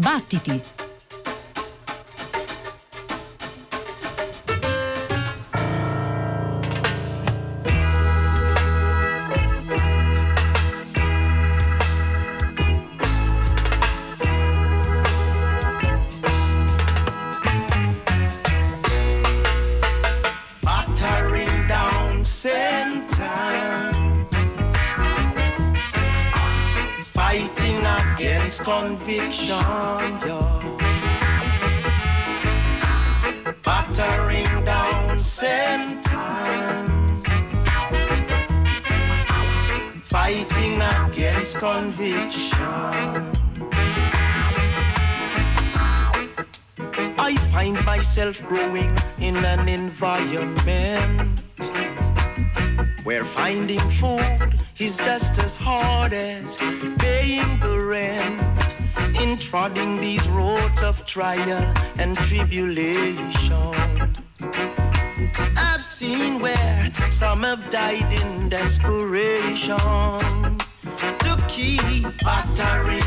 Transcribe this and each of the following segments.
Battiti! Trial and tribulation, I've seen where some have died in desperation to keep battering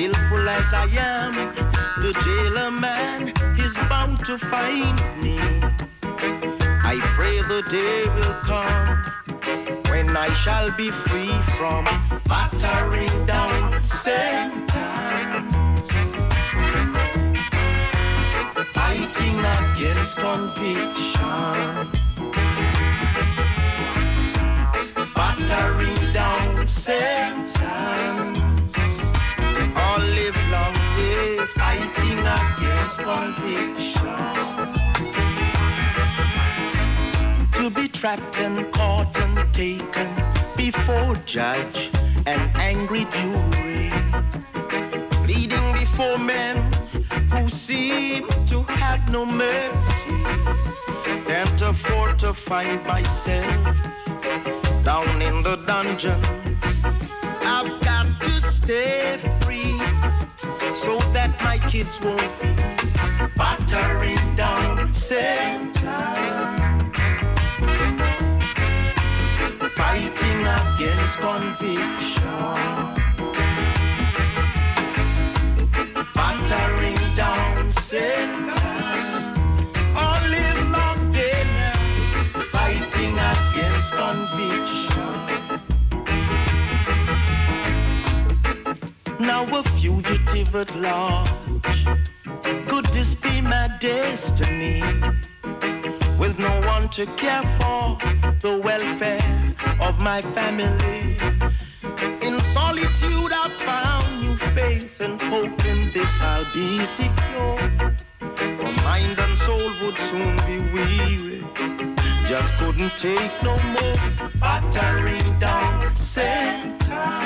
Skillful as I am, the jailer man is bound to find me. I pray the day will come when I shall be free from battering down sentence, fighting against conviction, battering down sentence conviction. To be trapped and caught and taken before judge and angry jury, pleading before men who seem to have no mercy. Can't afford to find myself down in the dungeon. I've got to stay free so that my kids won't be battering down sentence, fighting against conviction, battering down sentence. All live long day now, fighting against conviction. Now a fugitive at large. Could this be my destiny? With no one to care for the welfare of my family. In solitude I found new faith and hope in this I'll be secure. For mind and soul would soon be weary. Just couldn't take no more battering down sentence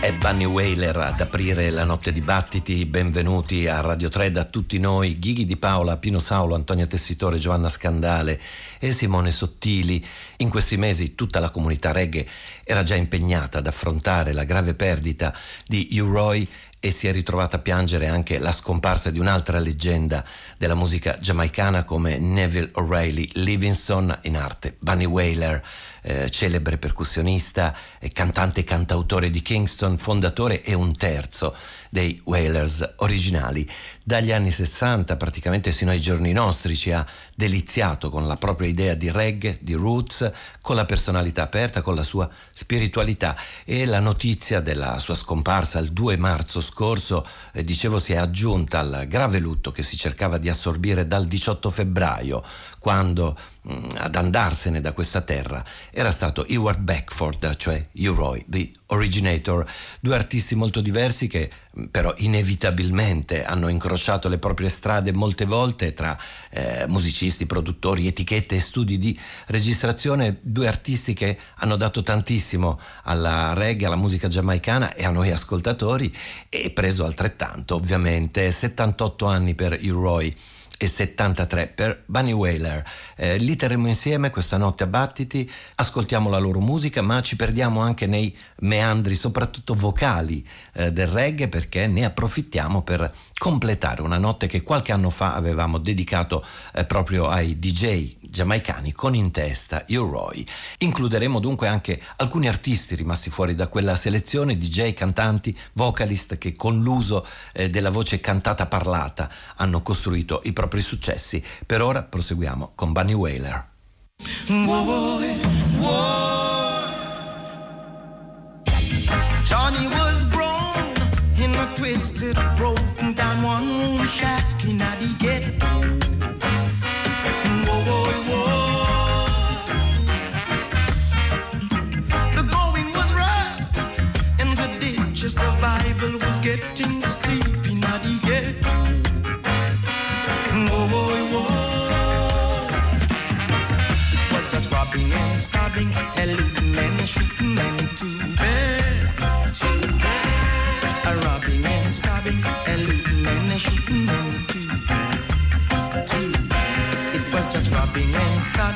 È Bunny Whaler ad aprire la notte di battiti. Benvenuti a Radio 3 da tutti noi, Ghighi Di Paola, Pino Saulo, Antonio Tessitore, Giovanna Scandale e Simone Sottili. In questi mesi tutta la comunità reggae era già impegnata ad affrontare la grave perdita di Uroi e si è ritrovata a piangere anche la scomparsa di un'altra leggenda della musica giamaicana come Neville O'Reilly Livingston, in arte Bunny Whaler eh, celebre percussionista, cantante e cantautore di Kingston, fondatore e un terzo dei Wailers originali. Dagli anni 60 praticamente sino ai giorni nostri ci ha deliziato con la propria idea di reggae, di roots, con la personalità aperta, con la sua spiritualità e la notizia della sua scomparsa il 2 marzo scorso, eh, dicevo, si è aggiunta al grave lutto che si cercava di assorbire dal 18 febbraio, quando ad andarsene da questa terra era stato Ewart Beckford, cioè U-Roy, the originator, due artisti molto diversi che mm, però inevitabilmente hanno incrociato le proprie strade molte volte tra eh, musicisti, produttori, etichette e studi di registrazione, due artisti che hanno dato tantissimo alla reggae, alla musica giamaicana e a noi ascoltatori e preso altrettanto ovviamente 78 anni per U-Roy e 73 per Bunny Whaler. Eh, li terremo insieme questa notte a Battiti, ascoltiamo la loro musica, ma ci perdiamo anche nei meandri, soprattutto vocali eh, del reggae, perché ne approfittiamo per completare una notte che qualche anno fa avevamo dedicato eh, proprio ai DJ giamaicani con in testa You Roy. Includeremo dunque anche alcuni artisti rimasti fuori da quella selezione, DJ, cantanti, vocalist che con l'uso eh, della voce cantata parlata hanno costruito i propri successi. Per ora proseguiamo con Bunny Whaler. Johnny was born in a twisted, broken down one room shack in the ghetto.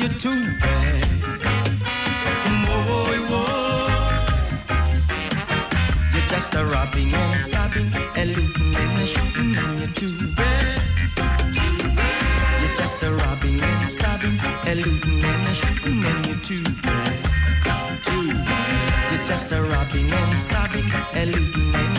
you too bad. Boy, boy. You're just a robbing and stabbing, a looting and a shooting, and you're too bad. Too bad. You're just a robbing and stabbing, a looting and a shooting, and you're too bad. Too bad. You're just a robbing and stabbing, a looting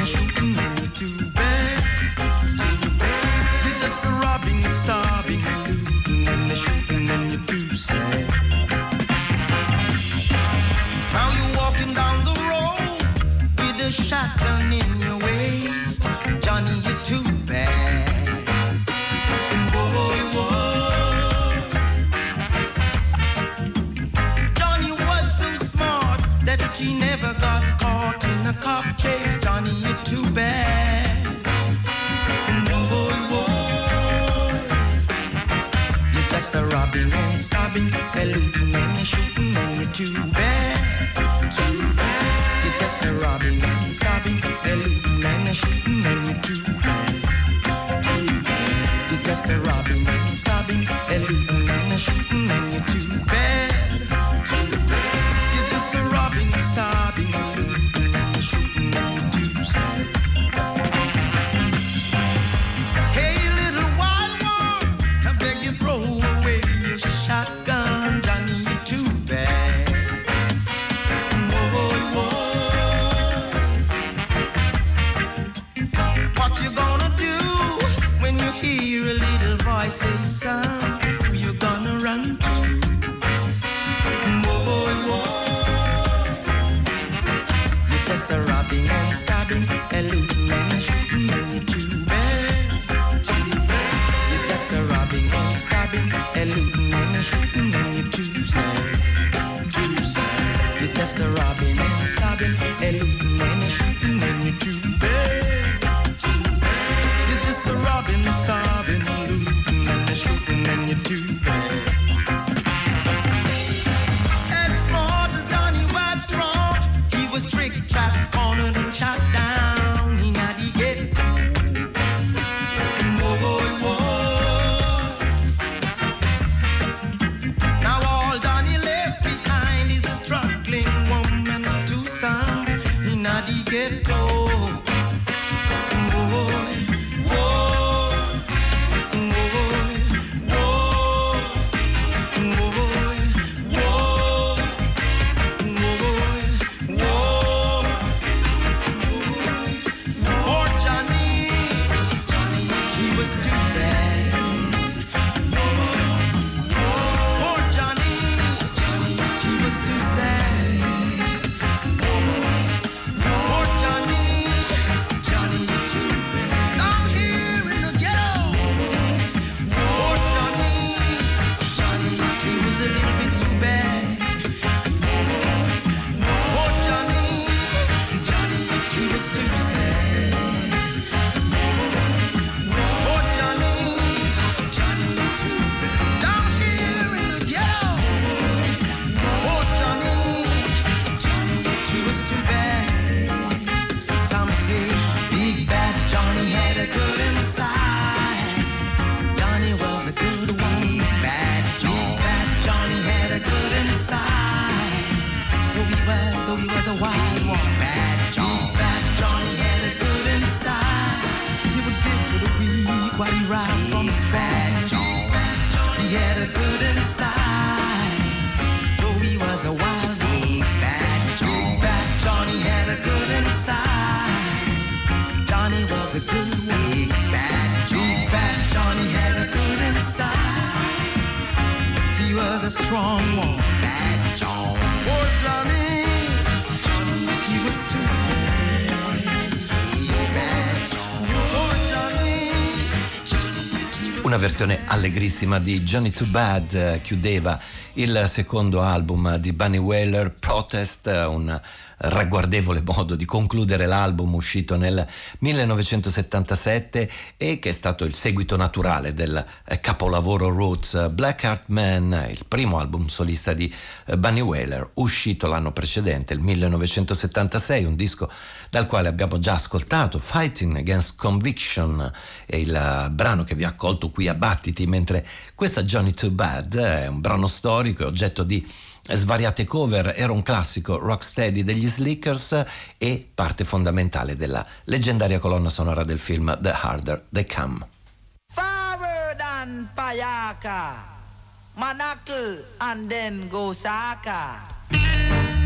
back. versione allegrissima di Johnny Too Bad eh, chiudeva il secondo album di Bunny Whaler, Protest, un ragguardevole modo di concludere l'album uscito nel 1977 e che è stato il seguito naturale del eh, capolavoro Roots eh, Black Heart Man, il primo album solista di Bunny Whaler, uscito l'anno precedente, il 1976, un disco dal quale abbiamo già ascoltato Fighting Against Conviction, è il eh, brano che vi ha accolto qui a Battiti, mentre questa Johnny Too Bad è un brano storico, oggetto di svariate cover, era un classico rocksteady degli Slickers e parte fondamentale della leggendaria colonna sonora del film The Harder They Come. Forward and Payaka, Manakl and then Gosaka.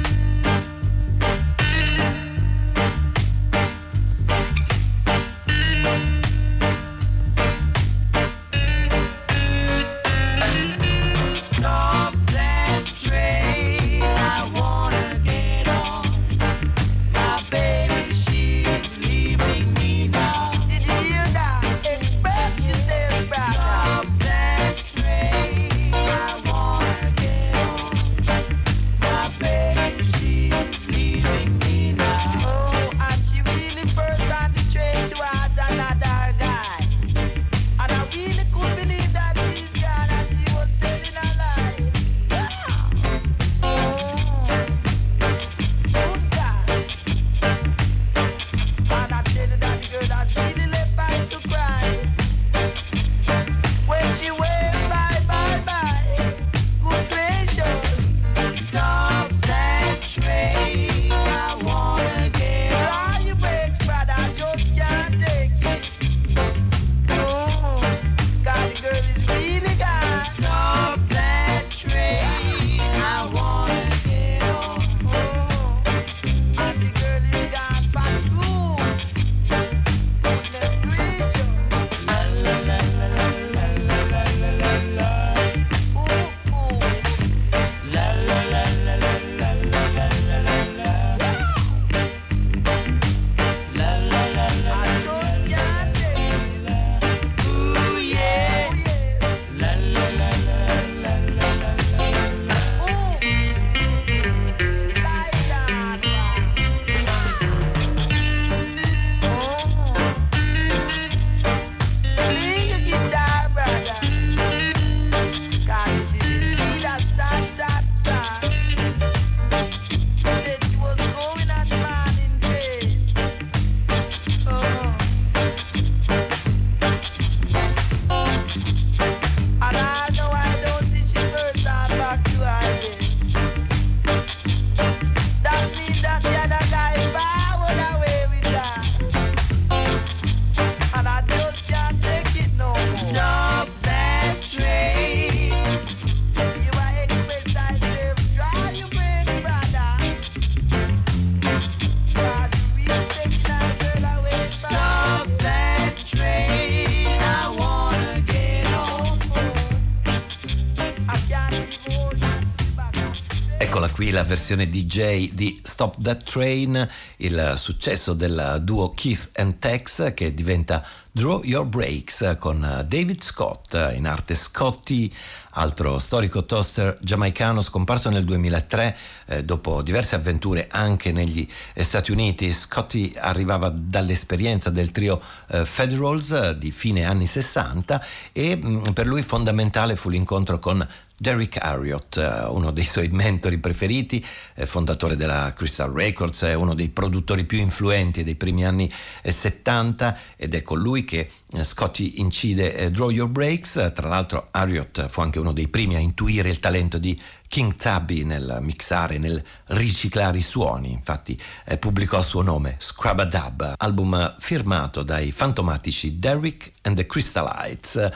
Versione DJ di Stop That Train, il successo del duo Keith and Tex che diventa Draw Your Breaks con David Scott, in arte Scotty, altro storico toaster giamaicano scomparso nel 2003 eh, dopo diverse avventure anche negli Stati Uniti. Scotty arrivava dall'esperienza del trio eh, Federals di fine anni 60 e mh, mm, per lui fondamentale fu l'incontro con Derrick Harriott, eh, uno dei suoi mentori preferiti, eh, fondatore della Crystal Records, è uno dei produttori più influenti dei primi anni 70 eh, ed è con lui che Scotty incide Draw Your Breaks. Tra l'altro Harriott fu anche uno dei primi a intuire il talento di King Tubby nel mixare, nel riciclare i suoni, infatti eh, pubblicò a suo nome Scrub a Dub, album firmato dai fantomatici Derrick and the Crystallites.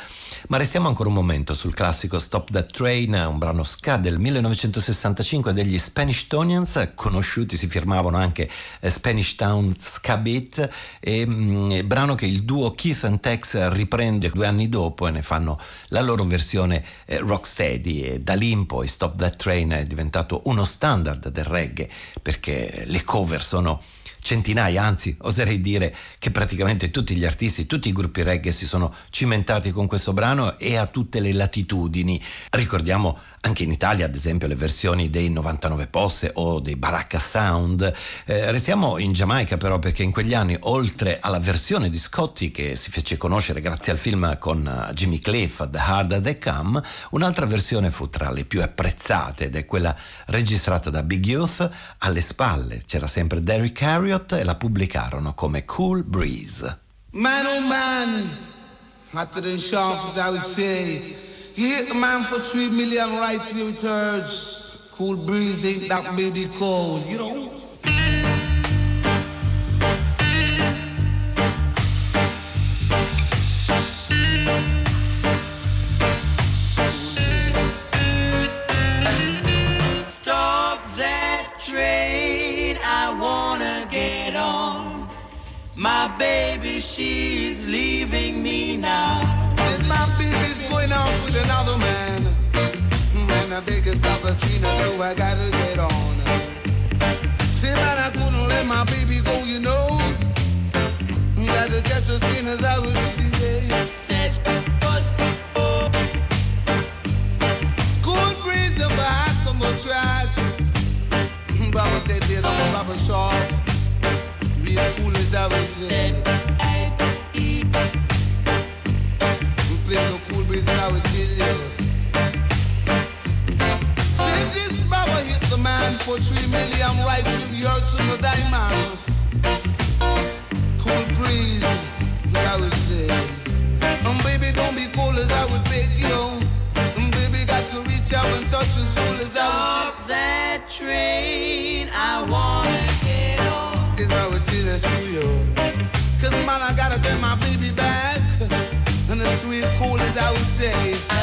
Ma restiamo ancora un momento sul classico Stop That Train, un brano ska del 1965 degli Spanish Tonians, conosciuti si firmavano anche eh, Spanish Town Ska Beat, e mh, mm, brano che il duo Keith and Tex riprende due anni dopo e ne fanno la loro versione eh, rocksteady. E da lì in poi Stop That Train è diventato uno standard del reggae perché le cover sono centinaia, anzi oserei dire che praticamente tutti gli artisti, tutti i gruppi reggae si sono cimentati con questo brano e a tutte le latitudini. Ricordiamo anche in Italia ad esempio le versioni dei 99 Posse o dei Baracca Sound. Eh, restiamo in Giamaica però perché in quegli anni oltre alla versione di Scotty che si fece conoscere grazie al film con uh, Jimmy Cliff, The Harder They Come, un'altra versione fu tra le più apprezzate ed è quella registrata da Big Youth. Alle spalle c'era sempre Derrick Harriott e la pubblicarono come Cool Breeze. Man oh man, hotter than sharp as I would say. He hit the man for three million right wheel turds. Cool breeze ain't that baby cold, you know? Stop that train, I wanna get on. My baby, she's leaving me now my biggest opportunity, so I gotta get on. See, man, I couldn't let my baby go, you know. Got to catch as clean as I was. Yeah. Good reason for acting the track. But what they did, I'm a rubber short. Real cool as I was. Yeah. For three million white with yards to the diamond. Cool breeze, I would say. Um, baby, don't be cool as I would beg you. Um, baby, got to reach out and touch your soul as I would. Stop that train, I wanna get on. Is I would tell you. Cause man, I gotta get my baby back and the sweet cool as I would say.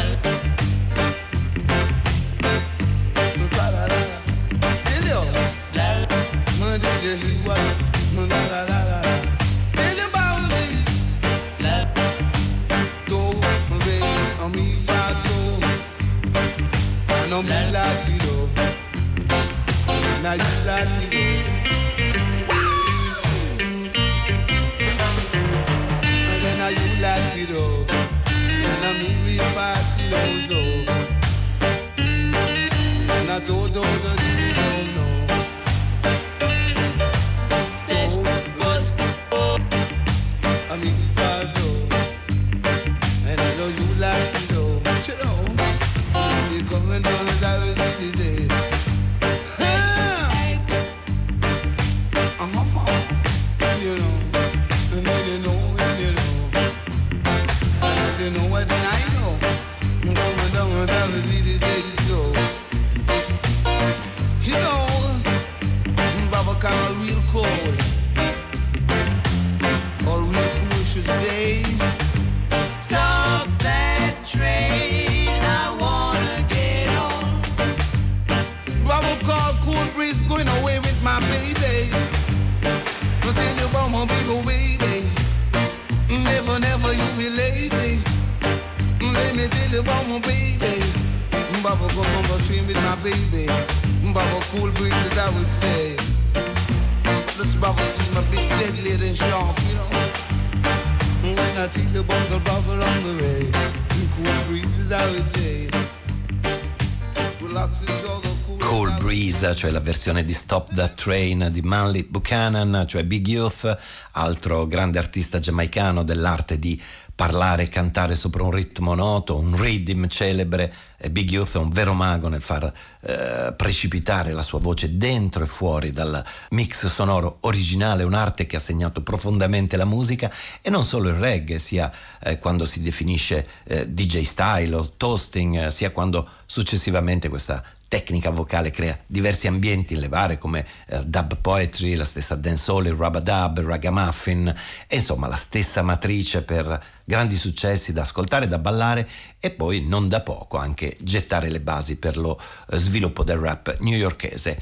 Cioè la versione di Stop That Train di Manly Buchanan, cioè Big Youth, altro grande artista giamaicano dell'arte di parlare e cantare sopra un ritmo noto, un rhythm celebre. E Big Youth è un vero mago nel far eh, precipitare la sua voce dentro e fuori dal mix sonoro originale, un'arte che ha segnato profondamente la musica e non solo il reggae, sia eh, quando si definisce eh, DJ style o toasting, eh, sia quando successivamente questa tecnica vocale crea diversi ambienti in levare come eh, dub poetry, la stessa dancehall, il rubadub, il ragamuffin e insomma la stessa matrice per grandi successi da ascoltare, da ballare e poi non da poco anche gettare le basi per lo eh, sviluppo del rap newyorkese.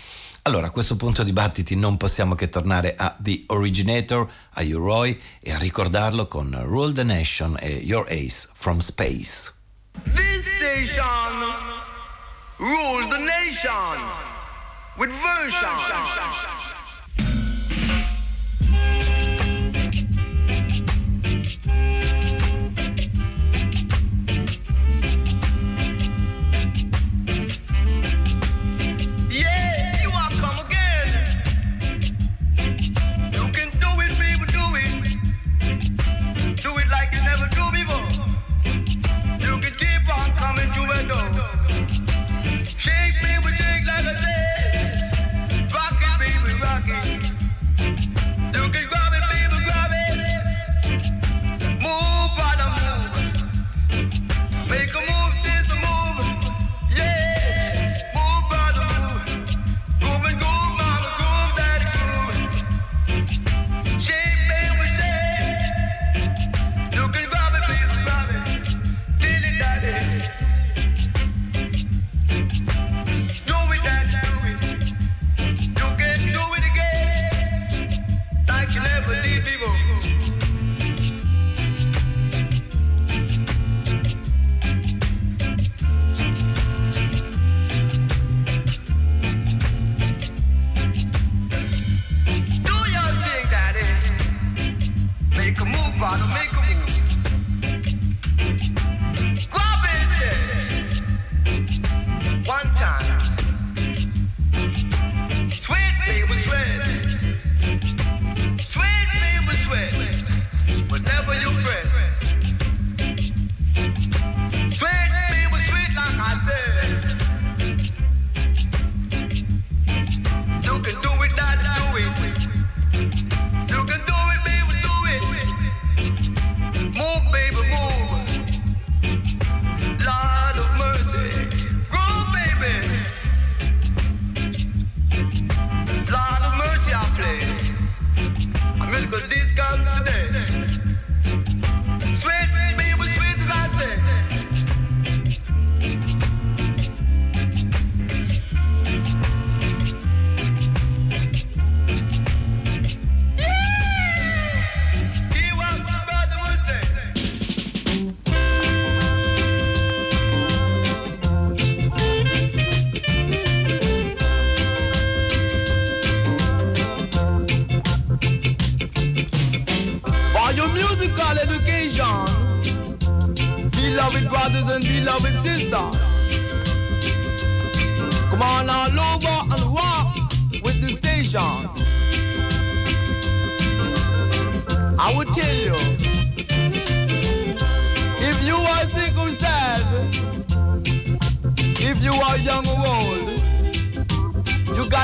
Allora, a questo punto dibattiti non possiamo che tornare a The Originator, a U-Roy e a ricordarlo con Rule the Nation e Your Ace from Space. This station rules the nation with version.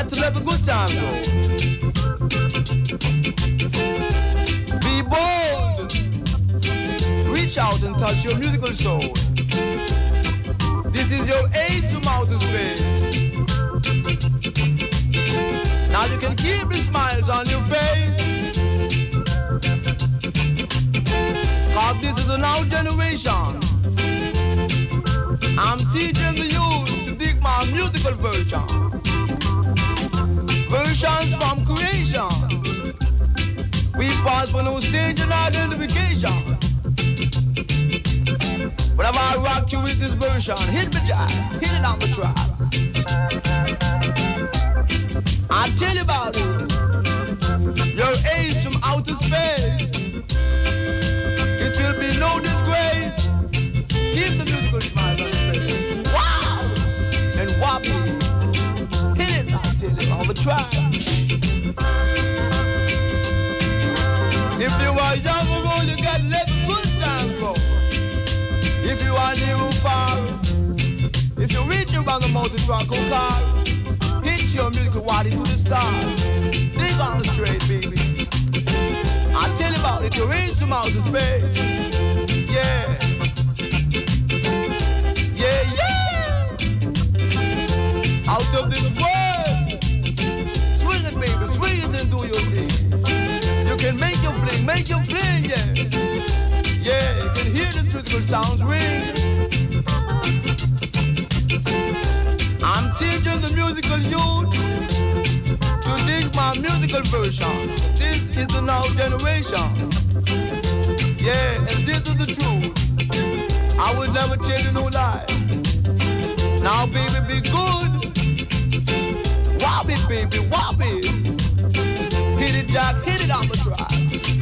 Old, got to let a good time go. Be bold. Reach out and touch your musical soul. This is your ace from outer space. Now you can keep the smiles on your face. Cause this is a now generation. I'm teaching the youth to dig my musical version. Versions from creation. We pass for no stage and identification. Whenever I rock you with this version, hit me jive, hit it on the track. I tell you about it. Your ace from outer space. It will be no You, the track. If you are young you got to the good times go. If you are near or far, if you reach around the multi-truck or car, hit your musical body to the stars. Dig on the straight, baby. I tell you about it, you're in some outer space. Yeah. Yeah, yeah. Out of this make your fling, yeah. Yeah, you can hear the critical sounds ring. I'm teaching the musical youth to dig my musical version. This is the now generation. Yeah, and this is the truth. I would never tell you no lie. Now, baby, be good. It, baby, it. Hit it, Jack, hit it on the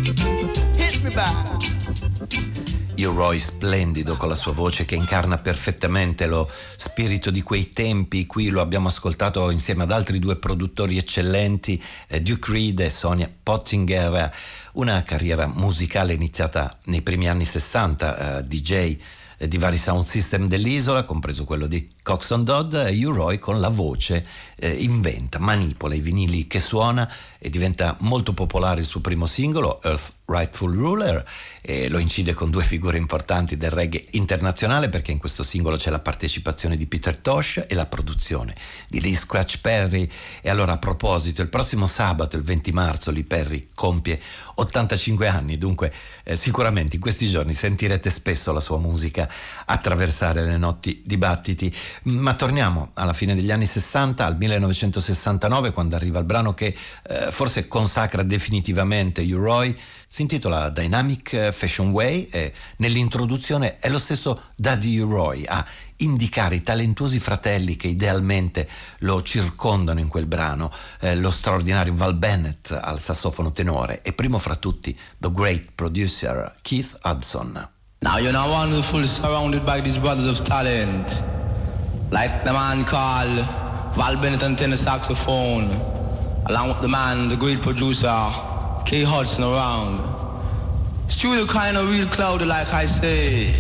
Roy splendido con la sua voce che incarna perfettamente lo spirito di quei tempi. Qui lo abbiamo ascoltato insieme ad altri due produttori eccellenti, eh, Duke Reed e Sonia Pottinger. Una carriera musicale iniziata nei primi anni 60, eh, DJ eh, di vari sound system dell'isola, compreso quello di Coxon Dodd, e U. Roy con la voce eh, inventa, manipola i vinili che suona e diventa molto popolare il suo primo singolo, Earth Rightful Ruler, e lo incide con due figure importanti del reggae internazionale perché in questo singolo c'è la partecipazione di Peter Tosh e la produzione di Lee Scratch Perry. E allora a proposito, il prossimo sabato, il 20 marzo, Lee Perry compie 85 anni, dunque eh, sicuramente in questi giorni sentirete spesso la sua musica attraversare le notti dibattiti. Ma torniamo alla fine degli anni 60, al 1969, quando arriva il brano che eh, forse consacra definitivamente U. Roy, si intitola Dynamic Fashion Way e nell'introduzione è lo stesso Daddy U. Roy a indicare i talentuosi fratelli che idealmente lo circondano in quel brano, eh, lo straordinario Val Bennett al sassofono tenore e primo fra tutti the great producer Keith Hudson. Now you're not wonderful surrounded by these brothers of talent. Like the man called Val Bennett on tenor saxophone. Along with the man, the great producer, K. Hudson around. Studio kind of real cloudy like I say.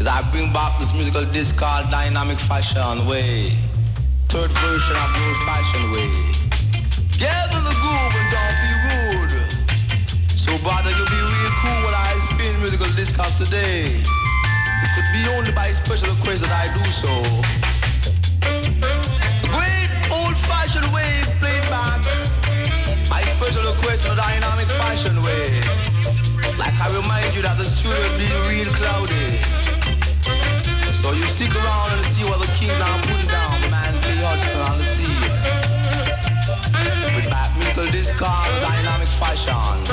As I bring back this musical disc called Dynamic Fashion Way. Third version of the old fashioned way. Get spin musical today. It could be only by special request that I do so. The great old-fashioned way played back. My special request in a dynamic fashion way. Like I remind you that the studio be real cloudy. So you stick around and see what the king now putting down, man P. Hudson on the scene. With back musical disc called dynamic fashion.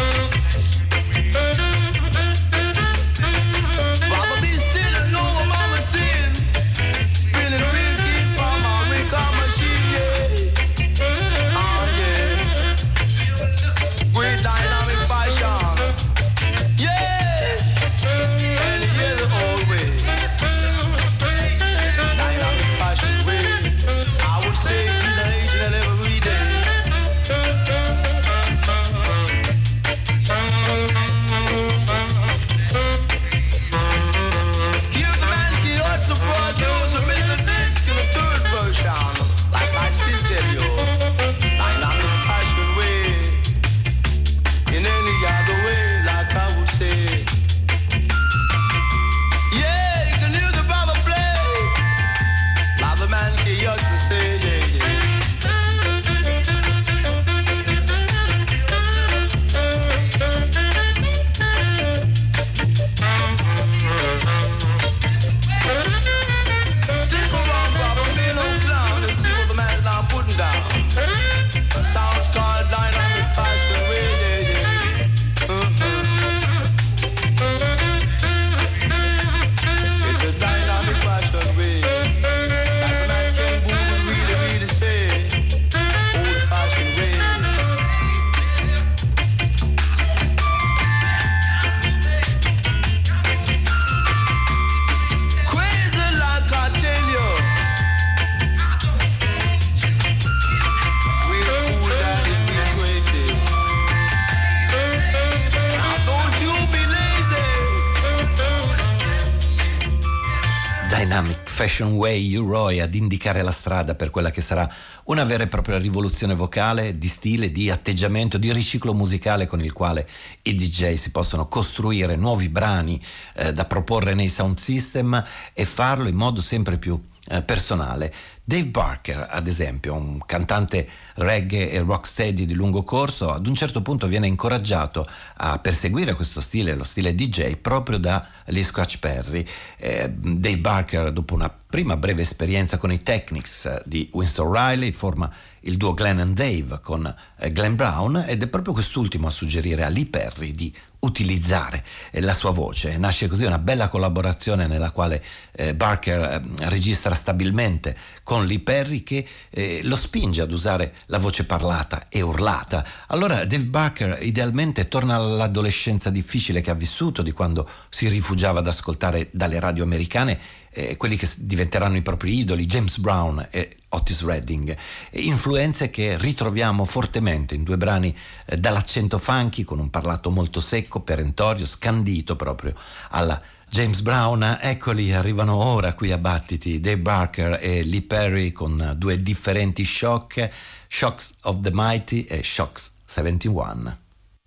Fashion Way U-Roy ad indicare la strada per quella che sarà una vera e propria rivoluzione vocale, di stile, di atteggiamento, di riciclo musicale con il quale i DJ si possono costruire nuovi brani eh, da proporre nei sound system e farlo in modo sempre più personale. Dave Barker, ad esempio, un cantante reggae e rocksteady di lungo corso, ad un certo punto viene incoraggiato a perseguire questo stile, lo stile DJ, proprio da Lee Scratch Perry. Eh, Dave Barker, dopo una prima breve esperienza con i Technics di Winston Riley, forma il duo Glenn and Dave con eh, Glenn Brown ed è proprio quest'ultimo a suggerire a Lee Perry di utilizzare eh, la sua voce. Nasce così una bella collaborazione nella quale eh, Barker eh, registra stabilmente con Lee Perry che eh, lo spinge ad usare la voce parlata e urlata. Allora Dave Barker idealmente torna all'adolescenza difficile che ha vissuto di quando si rifugiava ad ascoltare dalle radio americane eh, quelli che diventeranno i propri idoli, James Brown e Otis Redding, influenze che ritroviamo fortemente in due brani eh, dall'accento funky con un parlato molto secco, perentorio, scandito proprio alla James Brown, eccoli, arrivano ora qui a Battiti, Dave Barker e Lee Perry con due differenti shock, Shocks of the Mighty e Shocks 71.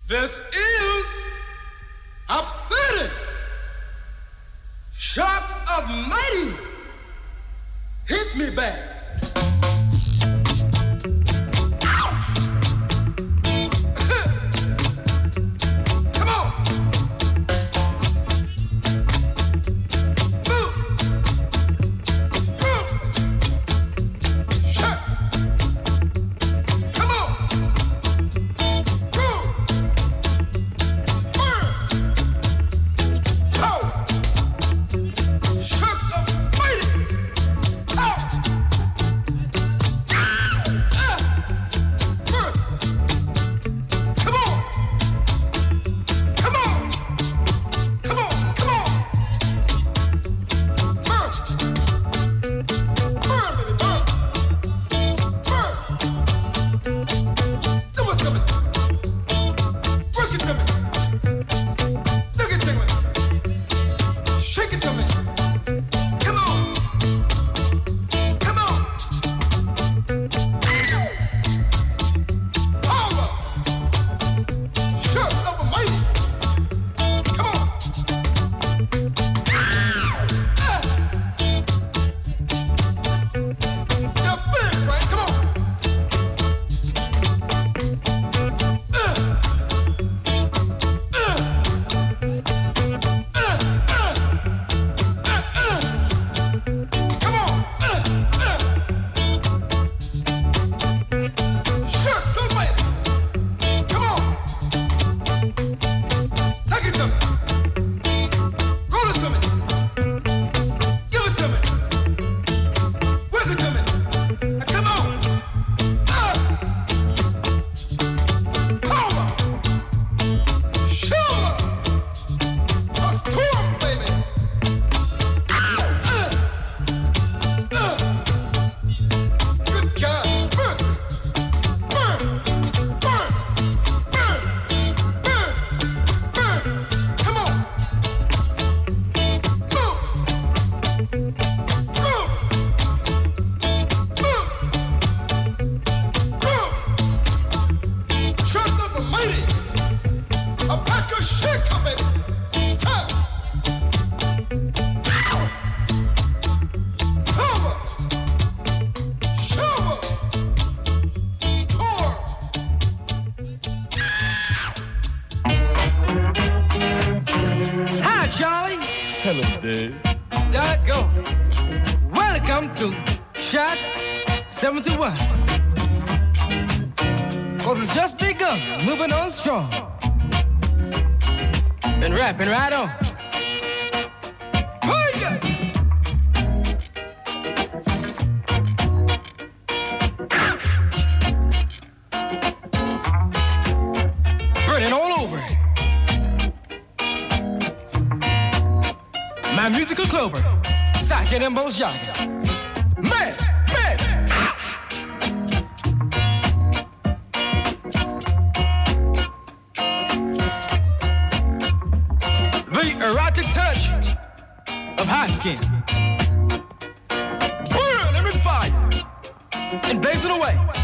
This is upsetting. Shocks of mighty hit me back. and blazing away.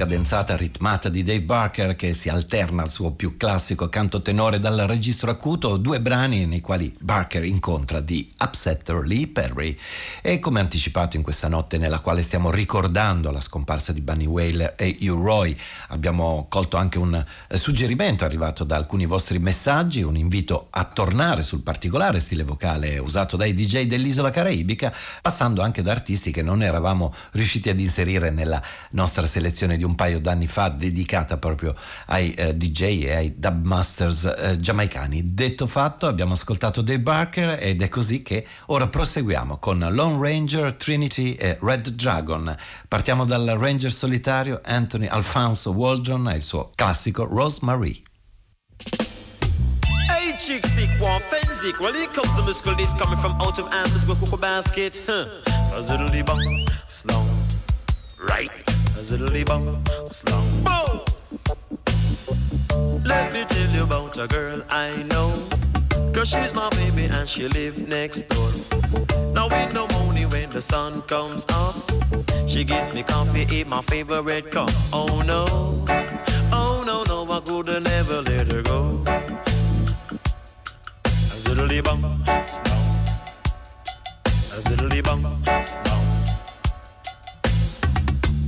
Cadenzata ritmata di Dave Barker che si alterna al suo più classico canto tenore dal registro acuto, due brani nei quali Barker incontra di Upsetter Lee Perry. E come anticipato in questa notte nella quale stiamo ricordando la scomparsa di Bunny Whaler e Hugh Roy, abbiamo colto anche un eh, suggerimento arrivato da alcuni vostri messaggi, un invito a tornare sul particolare stile vocale usato dai DJ dell'isola caraibica, passando anche da artisti che non eravamo riusciti ad inserire nella nostra selezione di un paio d'anni fa dedicata proprio ai eh, DJ e ai dubmasters eh, giamaicani. Detto fatto, abbiamo ascoltato Dave Barker ed è così che ora proseguiamo con Lone Ranger, Trinity e Red Dragon. Partiamo dal Ranger solitario Anthony Alfonso Waldron e il suo classico Rosemary. Chick sick, one fensick. Well, here comes the musical list coming from out of Amber's Cocoa Basket. Huh. A ziddly bum, slum. Right. A ziddly bum, slum. Boom! Let me tell you about a girl I know. Cause she's my baby and she live next door. Now in the morning when the sun comes up, she gives me coffee in my favorite cup. Oh no, oh no, no, I could never let her go. Ziddly bum, slum. A ziddly bum, slum.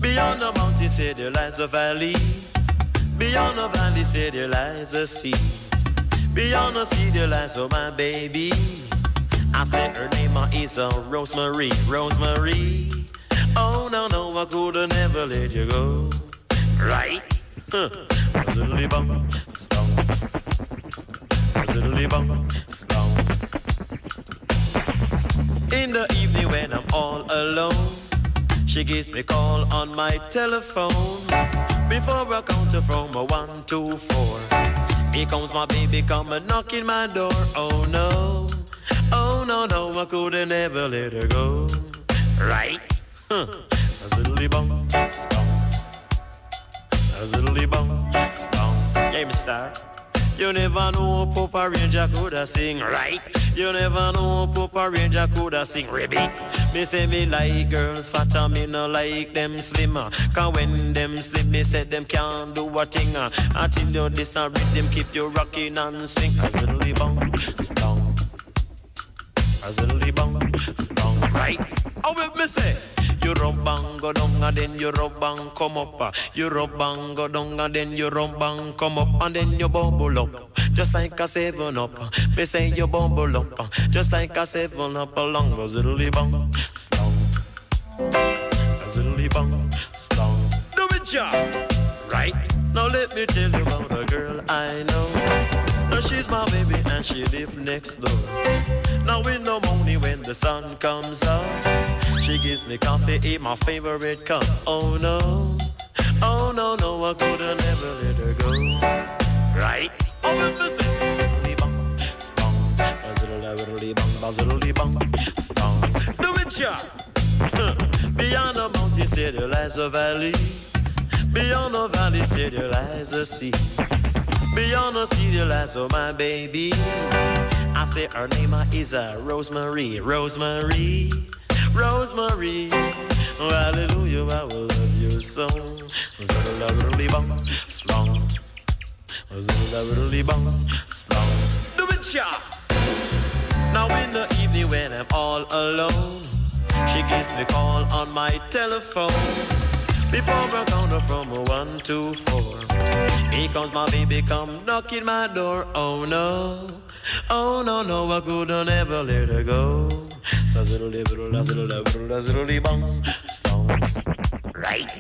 Beyond the mountain, say there lies a valley. Beyond the valley, say there lies a sea. Beyond the sea, there lies oh my baby. I said her name is uh, Rosemary, Rosemary. Oh no no, I could have never let you go. Right? Ziddly bum, slum. A ziddly bum, slum. In the evening when I'm all alone, she gives me call on my telephone. Before I count her from a one to four, here comes my baby coming knocking my door. Oh no, oh no no, I could never let her go. Right? Huh. A ziddly bum, stomp. A bum, stomp. Yeah, star. You never know Papa Ranger coulda sing right. You never know Papa Ranger coulda sing ribbit. Me say me like girls fat and me no like them slimmer. Cause when them slim, me say them can't do a thing. Until you this a rhythm keep you rocking and swing. As a ziddly bum, stomp. A ziddly bum, stomp. Right? How will me say? You rub bang go down and then you rub bang come up. You rub bang go down and then you rub bang come up and then you bubble up. Just like a seven up. Me say you bubble up. Just like a seven up along a ziddly bang, stomp. A ziddly bang, stomp. Do it job. Right? Now let me tell you about a girl I know. Now she's my baby and she live next door. Now in the morning when the sun comes up, she gives me coffee in my favorite cup. Oh no, oh no, no, I couldn't ever let her go. Right? Oh. Do it, ya. Beyond the mountain, still lies a valley. Beyond the valley, still lies a sea. Beyond the sea, there lies oh my baby. I say her name is uh, Rosemary, Rosemary, Rosemary. Oh, hallelujah, I will love you so. Slong. Slong. Do it, ya. Now in the evening when I'm all alone, she gives me call on my telephone. Before I count her from a one to four, here comes my baby, come knocking my door. Oh no, oh no, no, I couldn't ever let her go. Stone, right?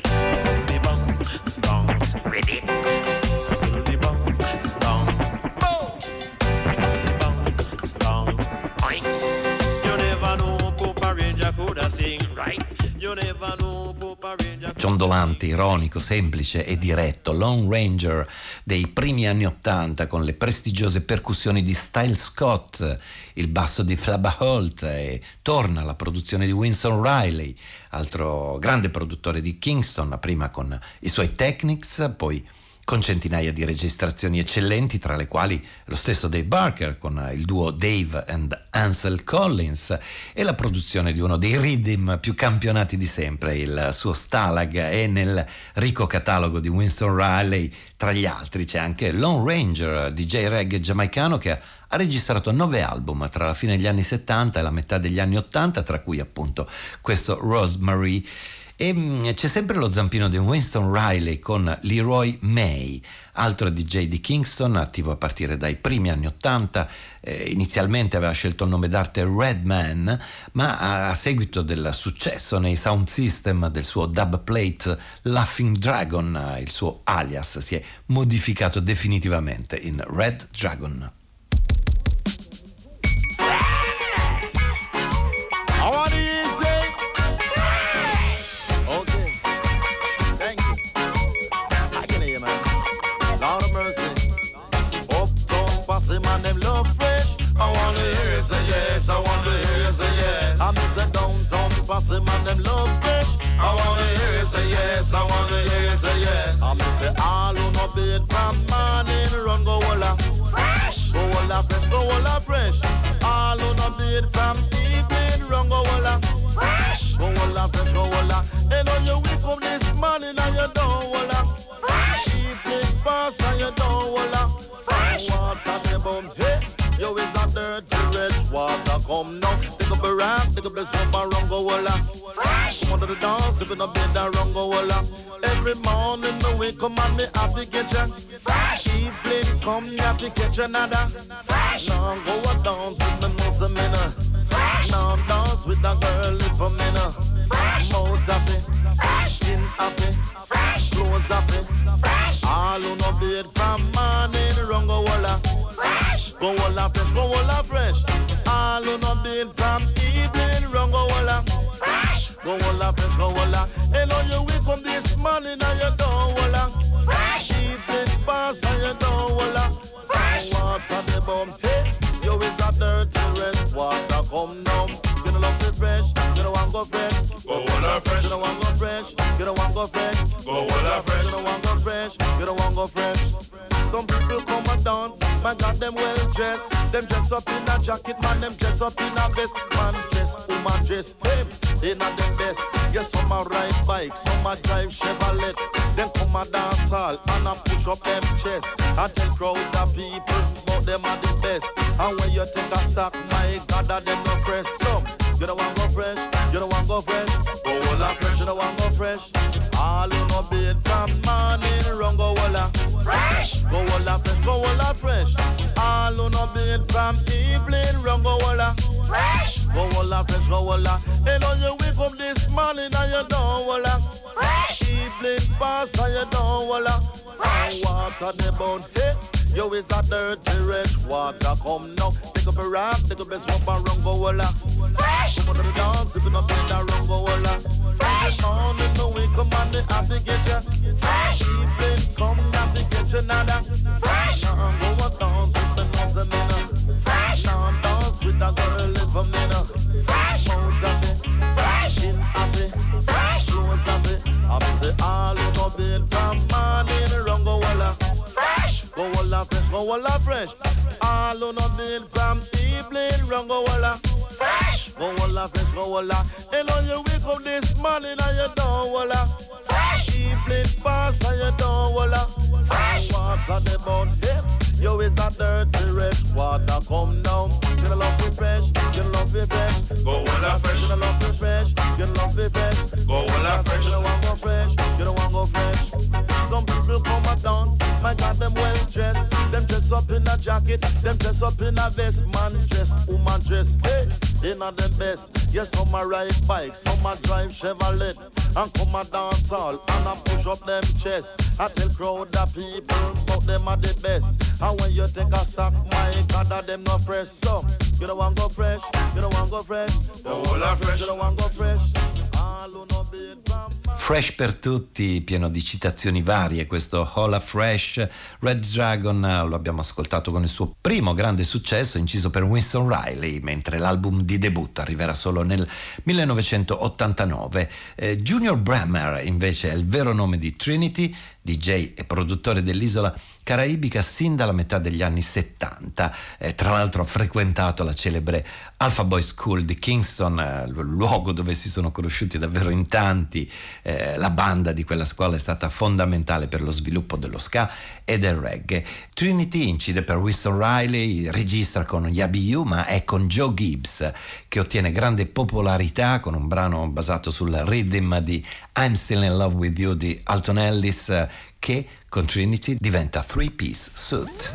Stone, ready? Stone, bong, stone. You never know, Papa Ranger coulda sing right. You never know. Ciondolante, ironico, semplice e diretto, Lone Ranger dei primi anni Ottanta con le prestigiose percussioni di Style Scott, il basso di Flabba Holt e torna la produzione di Winston Riley, altro grande produttore di Kingston, prima con i suoi Technics, poi con centinaia di registrazioni eccellenti, tra le quali lo stesso Dave Barker con il duo Dave and Ansel Collins e la produzione di uno dei rhythm più campionati di sempre, il suo Stalag e nel ricco catalogo di Winston Riley, tra gli altri c'è anche Lone Ranger, DJ reggae giamaicano che ha registrato nove album tra la fine degli anni 70 e la metà degli anni 80, tra cui appunto questo Rosemary. E mh, c'è sempre lo zampino di Winston Riley con Leroy May, altro DJ di Kingston, attivo a partire dai primi anni Ottanta. Eh, inizialmente aveva scelto il nome d'arte Redman, ma a, a seguito del successo nei sound system del suo dub plate Laughing Dragon, il suo alias si è modificato definitivamente in Red Dragon. I you say yes. I want to hear you say yes. I miss a downtown posse, man, them love fresh. I want to hear you say yes. I want to hear you say yes. I miss it all who no bed from morning run go holla. Fresh. Go holla fresh. Go holla fresh. All who no bed from evening run go holla. Fresh. Go holla fresh. Go holla. Take a bless of a rongo walla. Fresh. One of the dance, if in a bed, a rongo walla. Every morning, the wake up, and me happy get ya. Fresh. Evening, come, you happy get ya nada. Fresh. Now go a dance in the nose a minute. Fresh. Now dance with a girl if a minute. Fresh. Mouth happy. Fresh. Skin happy. Fresh. Clothes happy. Fresh. All on a bed from morning, rongo walla. Fresh. Go holla fresh. Go holla fresh. All who no bed from evening run go holla. Fresh. Go holla fresh. Go holla. And on you wake up this morning and you don't holla. Fresh. Evening pass and you don't holla. Fresh. Water the bum. Hey. You is a dirty red water come down. You don't love the fresh. You don't want go fresh. Go holla fresh. You don't want go fresh. You don't want go fresh. Go holla fresh. You don't want go fresh. You don't want go fresh. Some people come and dance, man got them well dressed. Them dress up in a jacket, man, them dress up in a vest. Man dress, woman dress, hey, they not them best. Yes, some a ride bike, some a drive Chevrolet. Then come a dance hall and a push up them chest. I tell crowd of people, but them are the best. And when you take a stock, my God, that them no fresh. Some, you don't want go fresh, you don't want go fresh. Go holla fresh, you don't want go fresh. All who no bed from morning, run go holla. Fresh, go holla fresh, go holla fresh. All who no bed from evening, run go holla. Fresh. Go walla fresh, go walla. And on you wake up this morning and you don't walla. Fresh. Evening pass and you don't walla. Fresh. Water the bone, hey. You is a dirty rich water come now. Take up a rap, take up a swap and run go walla. Fresh. Come on to the dance if you not been that run go walla. Fresh. Morning no we come on the happy get you. Fresh. Evening come happy get you nada. Fresh. Now go a dance with the nothing in her. Fresh. Now dance with a girl live a minute. Fresh. Mount happy. Fresh. In happy. Fresh. Clothes happy. I'm say all who no been from morning run go walla. Go walla fresh. Go walla fresh. All who no been from evening run go walla. Fresh. Go walla fresh. Go walla. And on you wake up this morning and you don't walla. Fresh. Evening pass and you don't walla. Fresh. Water the bone hip. You is a dirty red water come down. You don't love it fresh, you don't love it fresh. Go walla fresh. You don't love it fresh, you don't love it fresh. Go walla fresh. You don't want go fresh, you don't want go fresh. Some people come and dance, my God, them well dressed. Dress up in a jacket, them dress up in a vest. Man dress, woman dress, hey, they not the best. Yes, some a ride bike, some a drive Chevrolet. And come a dance all, and I push up them chest. I tell crowd of people, but them are the best. And when you take a stock, my God, that them not fresh. So, you don't want go fresh, you don't want go fresh. Walla fresh. You don't want go fresh. Fresh per tutti, pieno di citazioni varie, questo Hola Fresh. Red Dragon lo abbiamo ascoltato con il suo primo grande successo, inciso per Winston Riley, mentre l'album di debutto arriverà solo nel 1989. Eh, Junior Brammer invece è il vero nome di Trinity, DJ e produttore dell'isola caraibica sin dalla metà degli anni 70. Eh, tra l'altro ha frequentato la celebre Alpha Boy School di Kingston, eh, luogo dove si sono conosciuti davvero in tanti. Eh, la banda di quella scuola è stata fondamentale per lo sviluppo dello ska e del reggae. Trinity incide per Winston Riley, registra con Yabiyu, ma è con Joe Gibbs che ottiene grande popolarità con un brano basato sul rhythm di I'm Still in Love with You di Alton Ellis che con Trinity diventa three piece suit.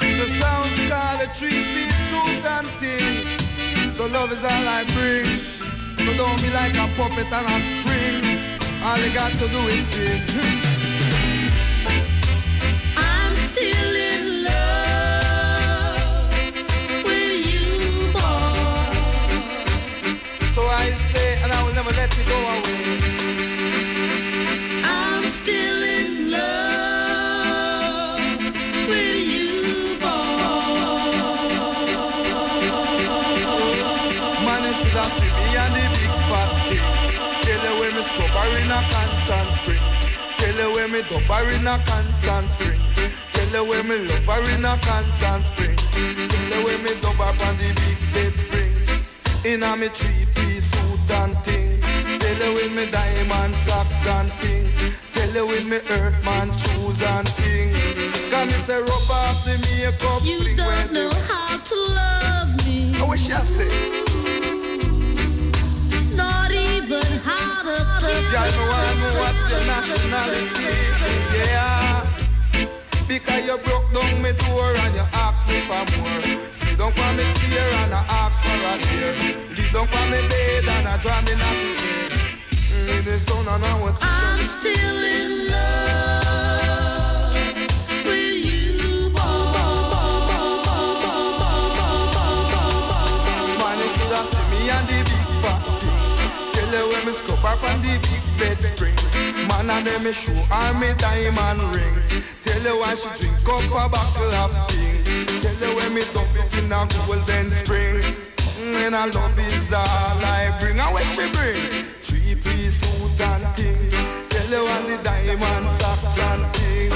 The sounds call a three-piece suit and thing. So love is all I bring. So don't be like a puppet on a string. All you got to do is sing. I'm still in love with you, boy. So I say, and I will never let you go away. You when in a constant spring. Tell you when me lover in a constant spring. Tell you when me on the big bed spring. In a me three-piece suit and thing. Tell you when me diamond socks and thing. Tell you when me earthman shoes and thing. Can me say rub off the makeup You don't know how to love me, I wish I say. not even how to Girl, me wanna know what's your nationality, yeah. Because you broke down me door and you asked me for more. Sit down on me chair and I ask for a beer. Leave down on me bed and I draw me nothing. Mm, in the sun and I want I'm still in love up on the big bed spring. Man, and then me show her me diamond ring. Tell you why she drink up a bottle of thing. Tell you when me dump it in a golden spring. Mm, And I love is all I bring. And what she bring? Three piece suit and thing. Tell you on the diamond socks and thing.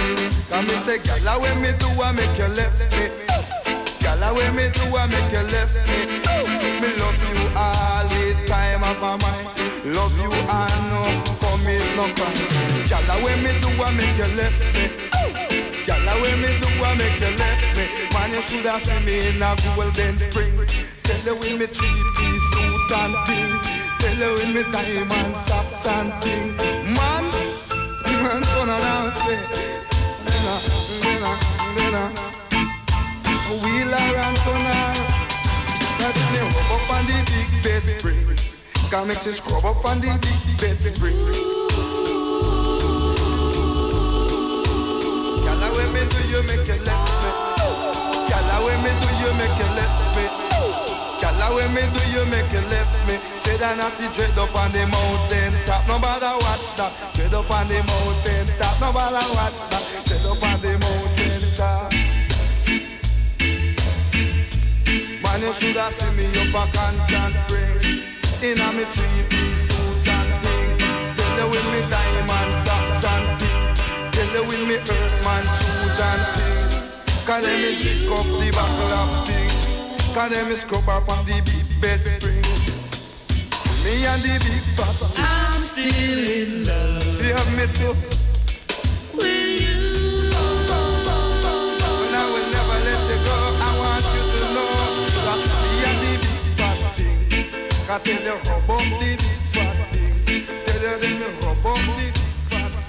Come me say, gala when me do I make you left me. Gala when me do I make you left me. Me love you all the time of my. Love you, I know, come in locker. Jalla when me do, I make you left me. Jalla when me do, I make you left me. Man, you should have seen me in a golden spring. Tell you when me three-piece suit and thing. Tell you when me diamond socks and thing. Man, you ain't gonna now say. Nena, nena, nena. Wheeler and tunnel. Let me up on the big bed spring. Come make you scrub up on the bed spring. Gyal, when me do you make you left me? Gyal, when me do you make you left me? Gyal, when me do you make you left me? Say that the dread up on the mountain top. Nobody watch that. Dread up on the mountain top. Nobody watch that. Dread up on the mountain top. Man, you should have seen me up a constant spring. In a me three-piece suit and thing. Tell you with me diamond socks and thing. Tell you with me earthman shoes and thing. Cause me pick up the buckle of thing. Cause me scrub up on the big bed spring. Me and the big papa. I'm still in love See how me too. with you.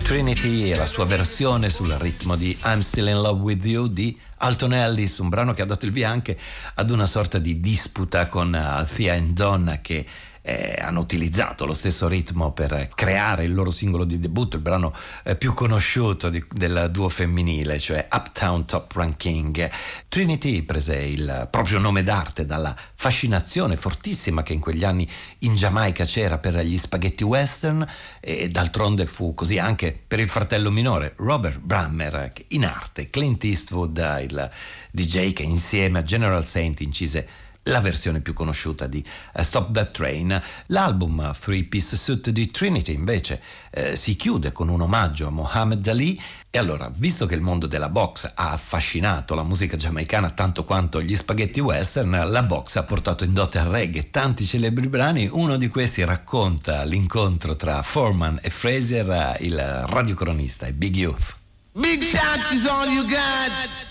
Trinity e la sua versione sul ritmo di I'm Still in Love with You di Alton Ellis, un brano che ha dato il via anche ad una sorta di disputa con uh, Thea e Donna che eh, hanno utilizzato lo stesso ritmo per creare il loro singolo di debutto, il brano eh, più conosciuto di- del duo femminile, cioè Uptown Top Ranking. Trinity prese il proprio nome d'arte dalla fascinazione fortissima che in quegli anni in Giamaica c'era per gli spaghetti western e d'altronde fu così anche per il fratello minore Robert Brammer, in arte Clint Eastwood, il DJ che insieme a General Saint incise la versione più conosciuta di eh, Stop That Train. L'album Three Piece Suit di Trinity invece eh, si chiude con un omaggio a Muhammad Ali e allora, visto che il mondo della box ha affascinato la musica giamaicana tanto quanto gli spaghetti western, la box ha portato in dote al reggae tanti celebri brani, uno di questi racconta l'incontro tra Foreman e Fraser, il radiocronista e Big Youth. Big shots is all you got.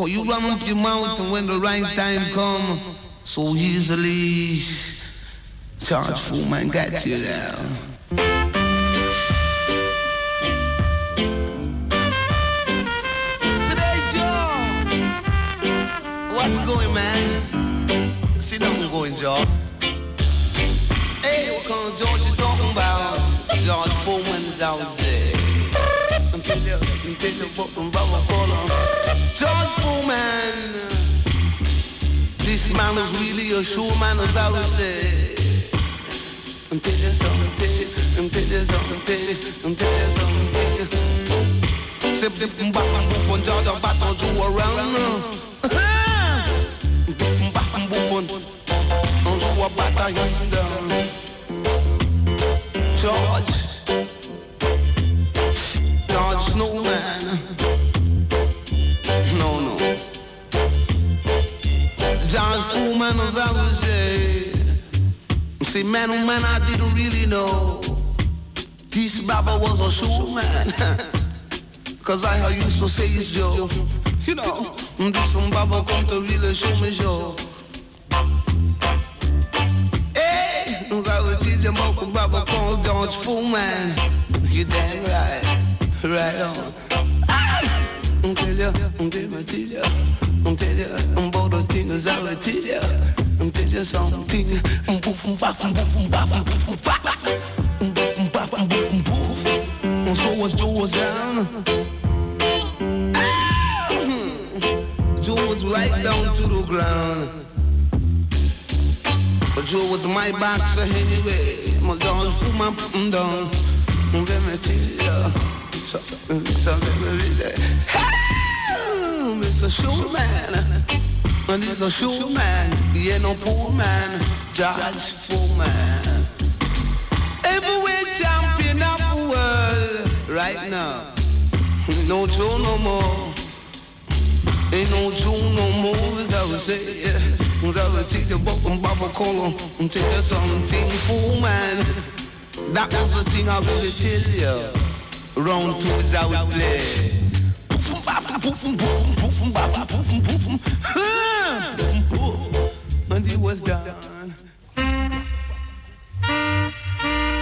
Cause you run up your mouth and when the right time come, so easily. Charge fool man got you now. What's going, man? Sit down, going, Joe. Hey, what kind of George you talking about? George Foreman's out there. You, until you put them rubber collar. George Foreman. This man is really a showman as I would say. Until you something, until you something, until you something. Sip, and bop, and boop, and George, I bat on you around. And bop, and boop, and you a bat on you down. George See, man, oh man, I didn't really know. This Baba was a showman. Cause I used to say it's Joe. You know, this one Baba come to really show me show. Hey, I will teach him about Baba called George Foreman. You damn right, right on. Ah! I'm tell you, I'm tell you, teach you. I'm tell you, I'm about the things I will teach you tell you something. So was Joe was down. Joe was right down to the ground. But Joe was my boxer anyway. My dogs put my pum down. Let me tell you something, something really. Hey, Mr. Showman. And he's a showman. He ain't no poor man. Judge Foreman. Heavyweight champion of the world right now. No Joe no more. Ain't no Joe no more, as I would say. As I would teach about them Baba Colo and tell you something, fool man. That was the thing I really tell you. Round two is how we play. Poof, poof, poof, bop, poof, poof. Ah, poof, poof. And he was done.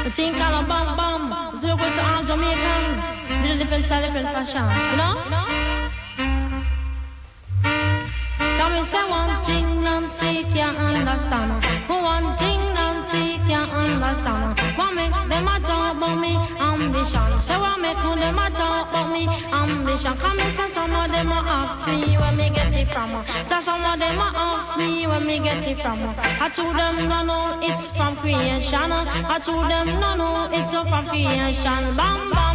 The thing called a bam bam. The was all Jamaican. A different style, different fashion. You know? Tell me say one thing Nancy can't understand. One thing can't understand. Make them a talk about me ambition? Say what make no them a talk about me ambition? Come and say some of them a ask me where me get it from. Just some of them a ask me where me get it from. I told them no no it's from creation. I told them no no it's from creation. Bam bam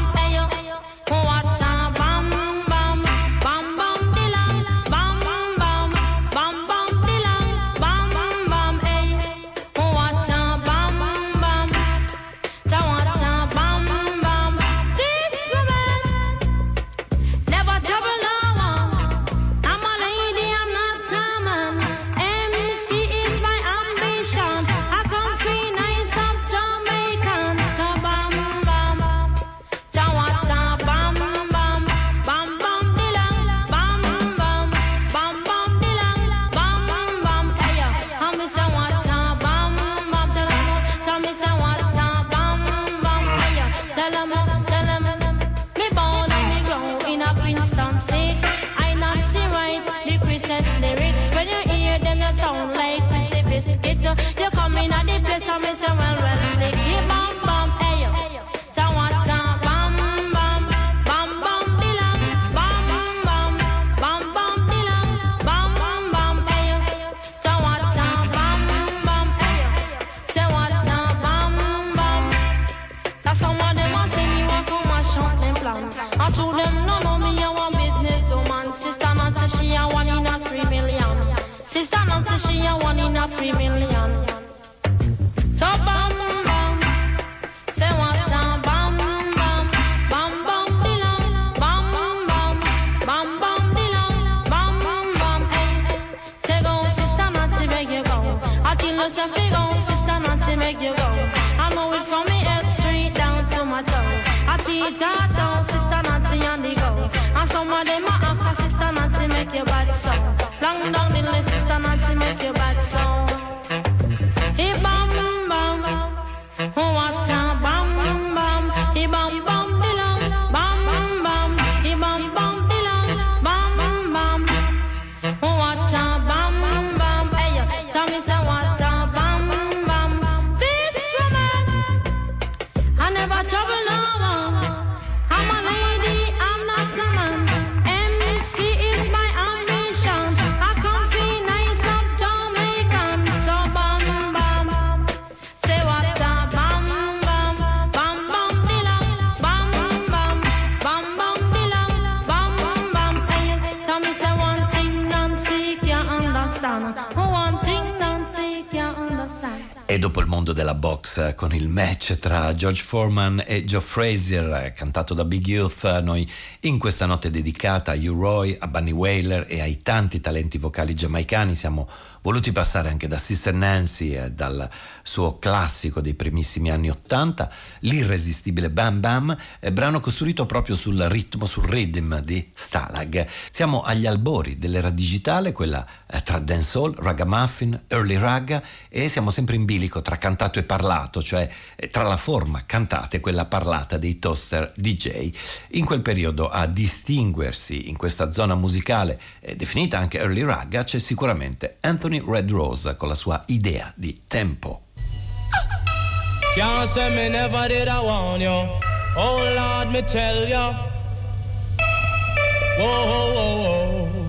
con il match tra George Foreman e Joe Frazier, cantato da Big Youth, noi in questa notte dedicata a Hugh Roy, a Bunny Wailer e ai tanti talenti vocali giamaicani siamo voluti passare anche da Sister Nancy e dal suo classico dei primissimi anni Ottanta, l'irresistibile Bam Bam, eh, brano costruito proprio sul ritmo, sul rhythm di Stalag. Siamo agli albori dell'era digitale, quella eh, tra dancehall, ragamuffin, early ragga e siamo sempre in bilico tra cantato e parlato, cioè eh, tra la forma cantata e quella parlata dei toaster DJ. In quel periodo a distinguersi in questa zona musicale, eh, definita anche early ragga, c'è sicuramente Anthony Red Rose con la sua idea di tempo. Can't say me never did I warn you. Oh Lord, me tell ya. Whoa, whoa, whoa, whoa.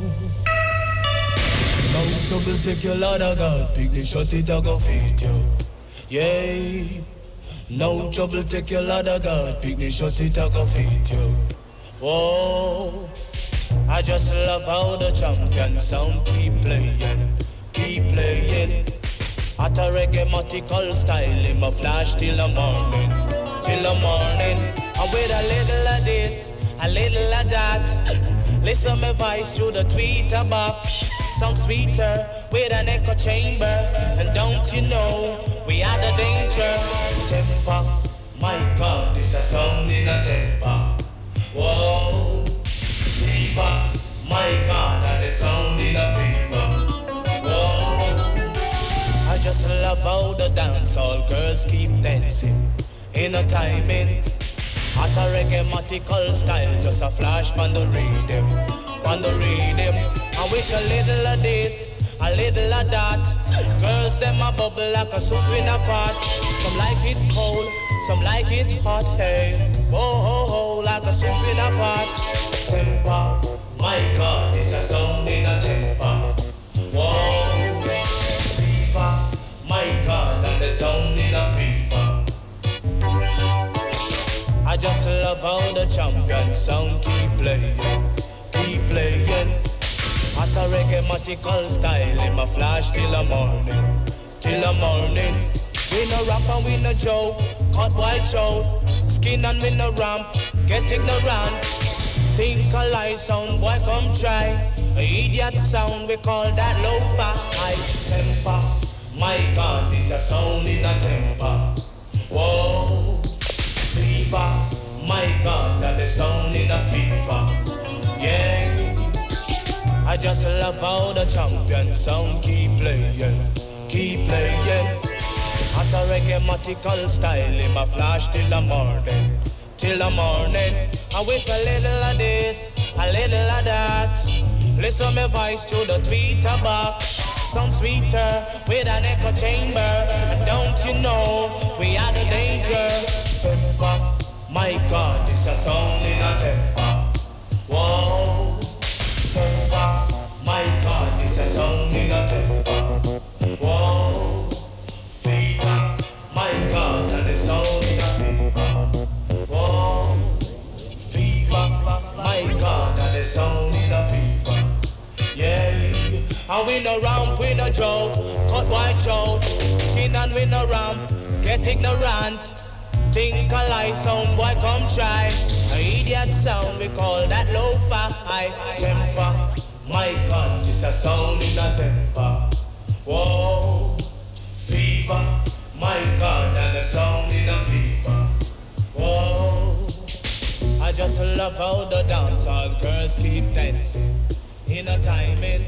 No trouble take your Lord of God. Picnic shut it, go feed you. Yeah. No trouble take your of God. Picnic shut it, I go feed you. Whoa. I just love how the champion sound keep playing, keep playing. At a reggae style, him a flash till the morning, till the morning. And with a little of this, a little of that. Listen my voice through the tweeter box. Sound sweeter with an echo chamber. And don't you know, we are the danger. Temper, my God, this a sound in a temper. Whoa, fever, my God, that is a sound in a fever. Whoa. I just love how the dancehall girls keep dancing in a timing. At a reggae style, just a flash on the rhythm, on the rhythm. And with a little of this, a little of that. Girls them a bubble like a soup in a pot. Some like it cold, some like it hot, hey. Oh, ho, ho, like a soup in a pot. Temper, my God, this a sound in a temper. Whoa, fever, my God, that the sound in a fever. I just love how the champion sound keep playing, keep playing. At a reggae style, in my flash till the morning, till the morning. We no rap and we no joke, cut white show, skin and we no ramp, get ignorant. Think a lie sound, boy come try. A idiot sound, we call that low-fi high temper. My God, this a sound in a temper. Whoa, fever. My God, that the sound in a fever. Yeah. I just love how the champion sound keep playing, keep playing. At a reggae style, in my flash till the morning, till the morning. I wait a little of this, a little of that. Listen my voice to the tweeter box. Some sweeter with an echo chamber. And don't you know we are the danger? Temper, my God, this a song in a temper. Whoa, temper, my God, this a song in a temper. Whoa, fever, my God, and the song in a fever. Whoa, fever, my God, and the sound in a fever. Yeah, we no ramp, we no joke, cut white out, skin and no ramp, get ignorant. Think a lie sound, boy come try. A idiot sound, we call that high temper. My God, this a sound in a temper. Whoa, fever. My God, and a sound in a fever. Whoa, I just love how the dancehall girls keep dancing in a timing.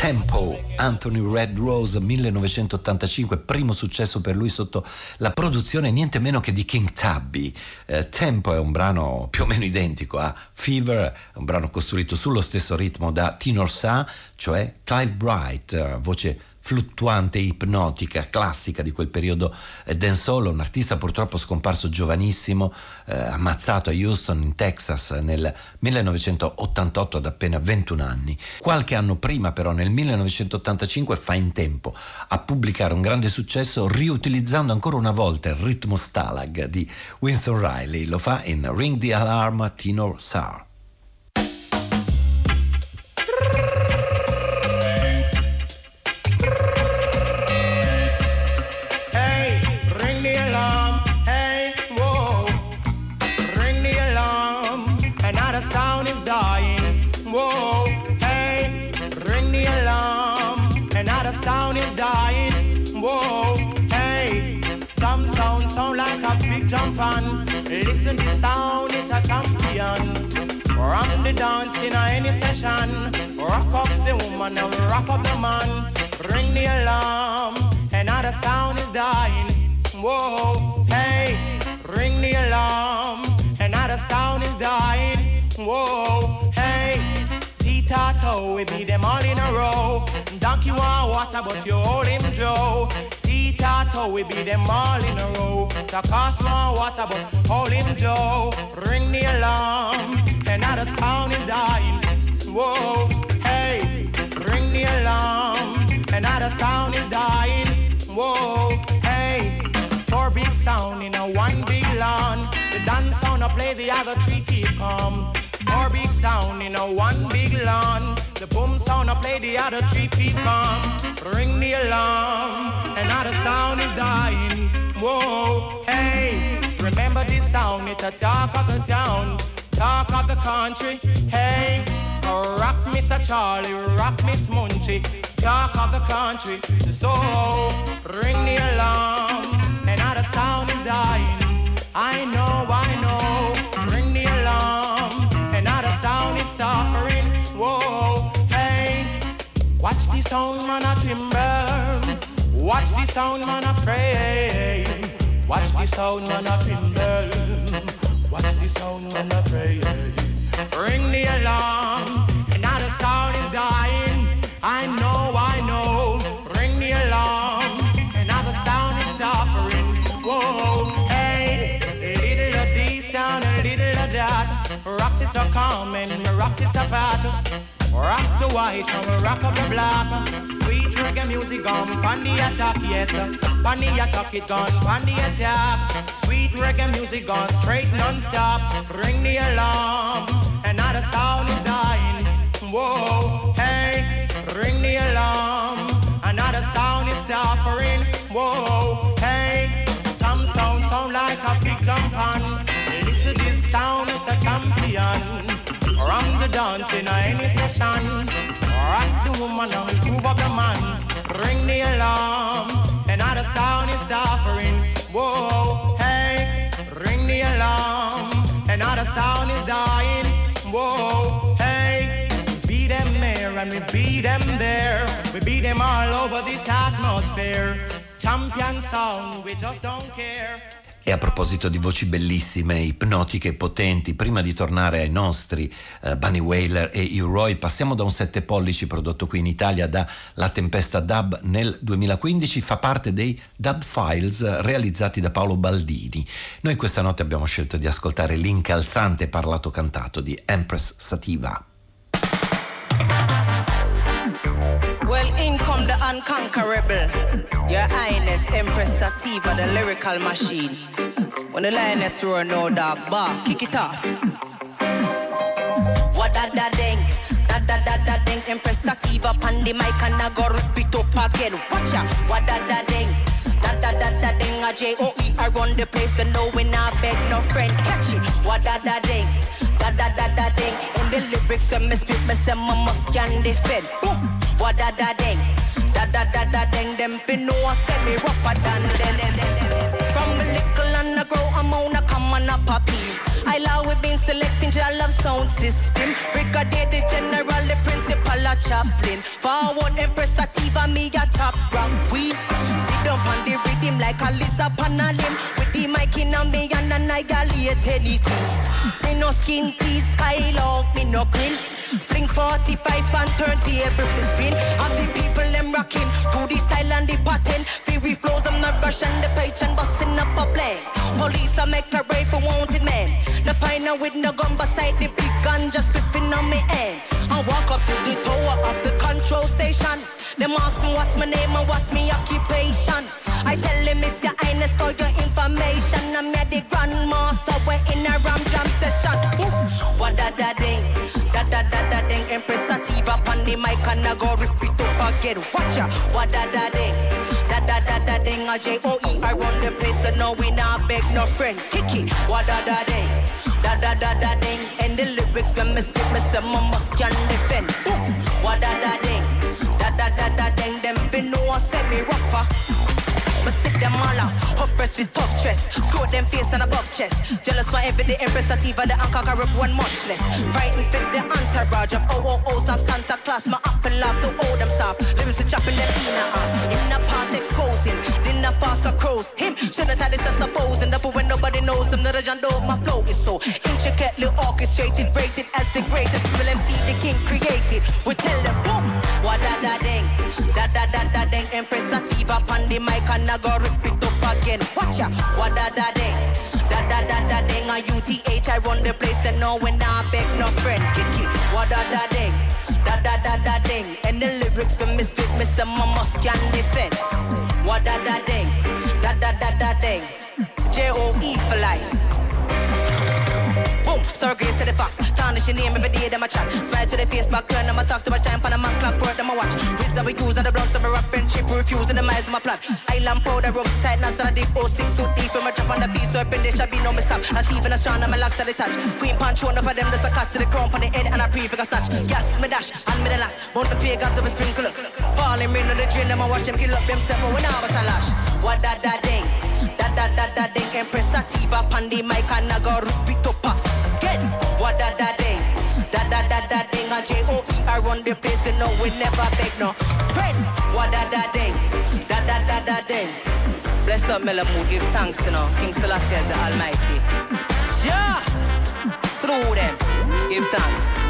Tempo, Anthony Red Rose 1985, primo successo per lui sotto la produzione niente meno che di King Tubby. Eh, Tempo è un brano più o meno identico a Fever, un brano costruito sullo stesso ritmo da Tinor Sa, cioè Clive Bright, eh, voce fluttuante, ipnotica, classica di quel periodo eh, dancehall, un artista purtroppo scomparso giovanissimo, eh, ammazzato a Houston in Texas nel 1988 ad appena 21 anni. Qualche anno prima però nel 1985 fa in tempo a pubblicare un grande successo riutilizzando ancora una volta il ritmo Stalag di Winston Riley, lo fa in Ring the Alarm Tenor Sar. Sound is dying. Whoa. Hey, some sound sound like a big jump on. Listen the sound, it's a champion. Rock the dance in any session. Rock up the woman and rock up the man. Ring the alarm. Another sound is dying. Whoa, hey, ring the alarm. Another sound is dying. Whoa, Tita we beat them all in a row. Donkey want water, but you hold him Joe. Tita we beat them all in a row. The cost want water, but hold him Joe. Ring the alarm. Another sound is dying. Whoa, hey, ring the alarm. Another sound is dying. Whoa, hey, four big sound in a one big lawn. The dance sound I play, the other three keep calm. Four big sound in a one big lawn. The boom sound I play, the other three keep calm. Ring the alarm, another sound is dying. Whoa, hey, remember this sound? It's a talk of the town, talk of the country. Hey, rock Mr. Charlie, rock Miss Munchie, talk of the country. So ring the alarm, another sound is dying. I know, I watch the sound man a timber. Watch the sound man a pray. Watch the sound man a timber. Watch the sound man a pray. Ring the alarm, Rock the white and we rock up the black. Sweet reggae music on pan the attack, yes. Pan the attack it gone, pan the attack. Sweet reggae music on straight non-stop. Ring the alarm, another sound is dying. Whoa, hey, ring the alarm. The dance in any session. Rock the woman and groove up the man. Ring the alarm. Another sound is suffering. Whoa, hey, ring the alarm. Another sound is dying. Whoa, hey, we beat them here and we beat them there. We beat them all over this atmosphere. Champion sound, we just don't care. E a proposito di voci bellissime, ipnotiche e potenti, prima di tornare ai nostri eh, Bunny Whaler e U-Roy, passiamo da un 7 pollici prodotto qui in Italia da La Tempesta Dub nel 2015, fa parte dei Dub Files realizzati da Paolo Baldini. Noi questa notte abbiamo scelto di ascoltare l'incalzante parlato cantato di Empress Sativa. Unconquerable. Your Highness, Empress Sativa, the lyrical machine. When the lioness roar, no dog bark, kick it off. What da da ding, da da da da ding. Empress Sativa, pan the mic and I go rip it up again. Watch ya, what da da ding. Da da da da ding, a J O E I run the place and no we not beg no friend. Catch it, what da da ding. Da da da da ding. In the lyrics when me spit, me say my must can defend. Boom, what da da ding. Da da da da ding. Them fin know I say me rougher than them. From a little and I grow, I'm on a come on a poppy. I love we been selecting your love sound system. Brigadier the general, the principal, a chaplain. Forward Empress Sativa, me a top rank queen. Sit down on the like a lizard on a limb. With the mic in a me and annihilate anything. Me no skin teeth, skylock, me no grin. Fling 45 and turn table to spin. Of the people them rocking to the style and the pattern. Fury flows, I'm not rushing the page and busting up a blank. Police I make a raid for wanted men. The final with no gun beside the big gun just spiffing on me end. I walk up to the tower of the control station. They ask me what's my name and what's my occupation. I tell them it's your highness for your information. I'm here the grandmaster, we're in a ram jam session. What da da ding, da da da da ding. Empress Sativa on the mic and I go rip it up again. Watch ya, what da da ding, da da da ding. A J O E I run the place, so no we not beg no friend. Kick it, what da da ding, da da da da ding. And the lyrics when me spit, me say my must can defend. Boom, what da da ding, da da da da ding. Them fin know I say me rapper. Me sick them all out, hot breath with tough chest. Screw them face and above chest. Jealous for every day, Empress Sativa, the anchor rip one much less. Frightened fit the entourage of OOOs and Santa Claus. My apple love to hold them soft. Lyrics to chopping them in a uh. In a part exposing, then a faster crows. Him shouldn't have this, I suppose. And when nobody knows them, the John Doe, my flow is so intricately orchestrated, rated as the greatest. Will MC the king created. We tell them boom, what da da ding, da da da da ding. Empress Sativa on the mic and I go rip it up again. Watch ya, what da da ding, da da da da ding. A UTH I run the place and no when I beg no friend. Kick it, what da da ding, da da da da ding. And the lyrics for misfit, me say my must can defend. What da da ding, da da da da ding. J O E for life. Sorry, grace to the fox. Tarnish your name every day, them a chat. Smile to the face, back turn, them a talk to my shine, pan man clock, work, them a watch. Wisdom we use, and the blocks of a rock friendship, refuse, the miles, them a plot. Island powder, ropes tight, now a deep 06 suit deep, from a drop on the feet, serpent, there shall be no mishap. Not even a shine, and my locks at the touch. Queen punch, one of them, there's a cut to the crown, on the head, and a for a snatch. Yes, me dash, and me the lot. Mount the pagans of a sprinkle. Falling rain on the drain, them a wash them, kill up themselves, but we now with a lash. What da da ding, da da da da ding, Empress Sativa, Pandi, Mike, and I go rip it up. What da da ding, da da da da ding, a J O E I run the place, you know we never beg no friend. What da da ding, da da da da ding. Bless up, Melamu, give thanks, you know. King Selassie is the Almighty. Yeah, through them, give thanks.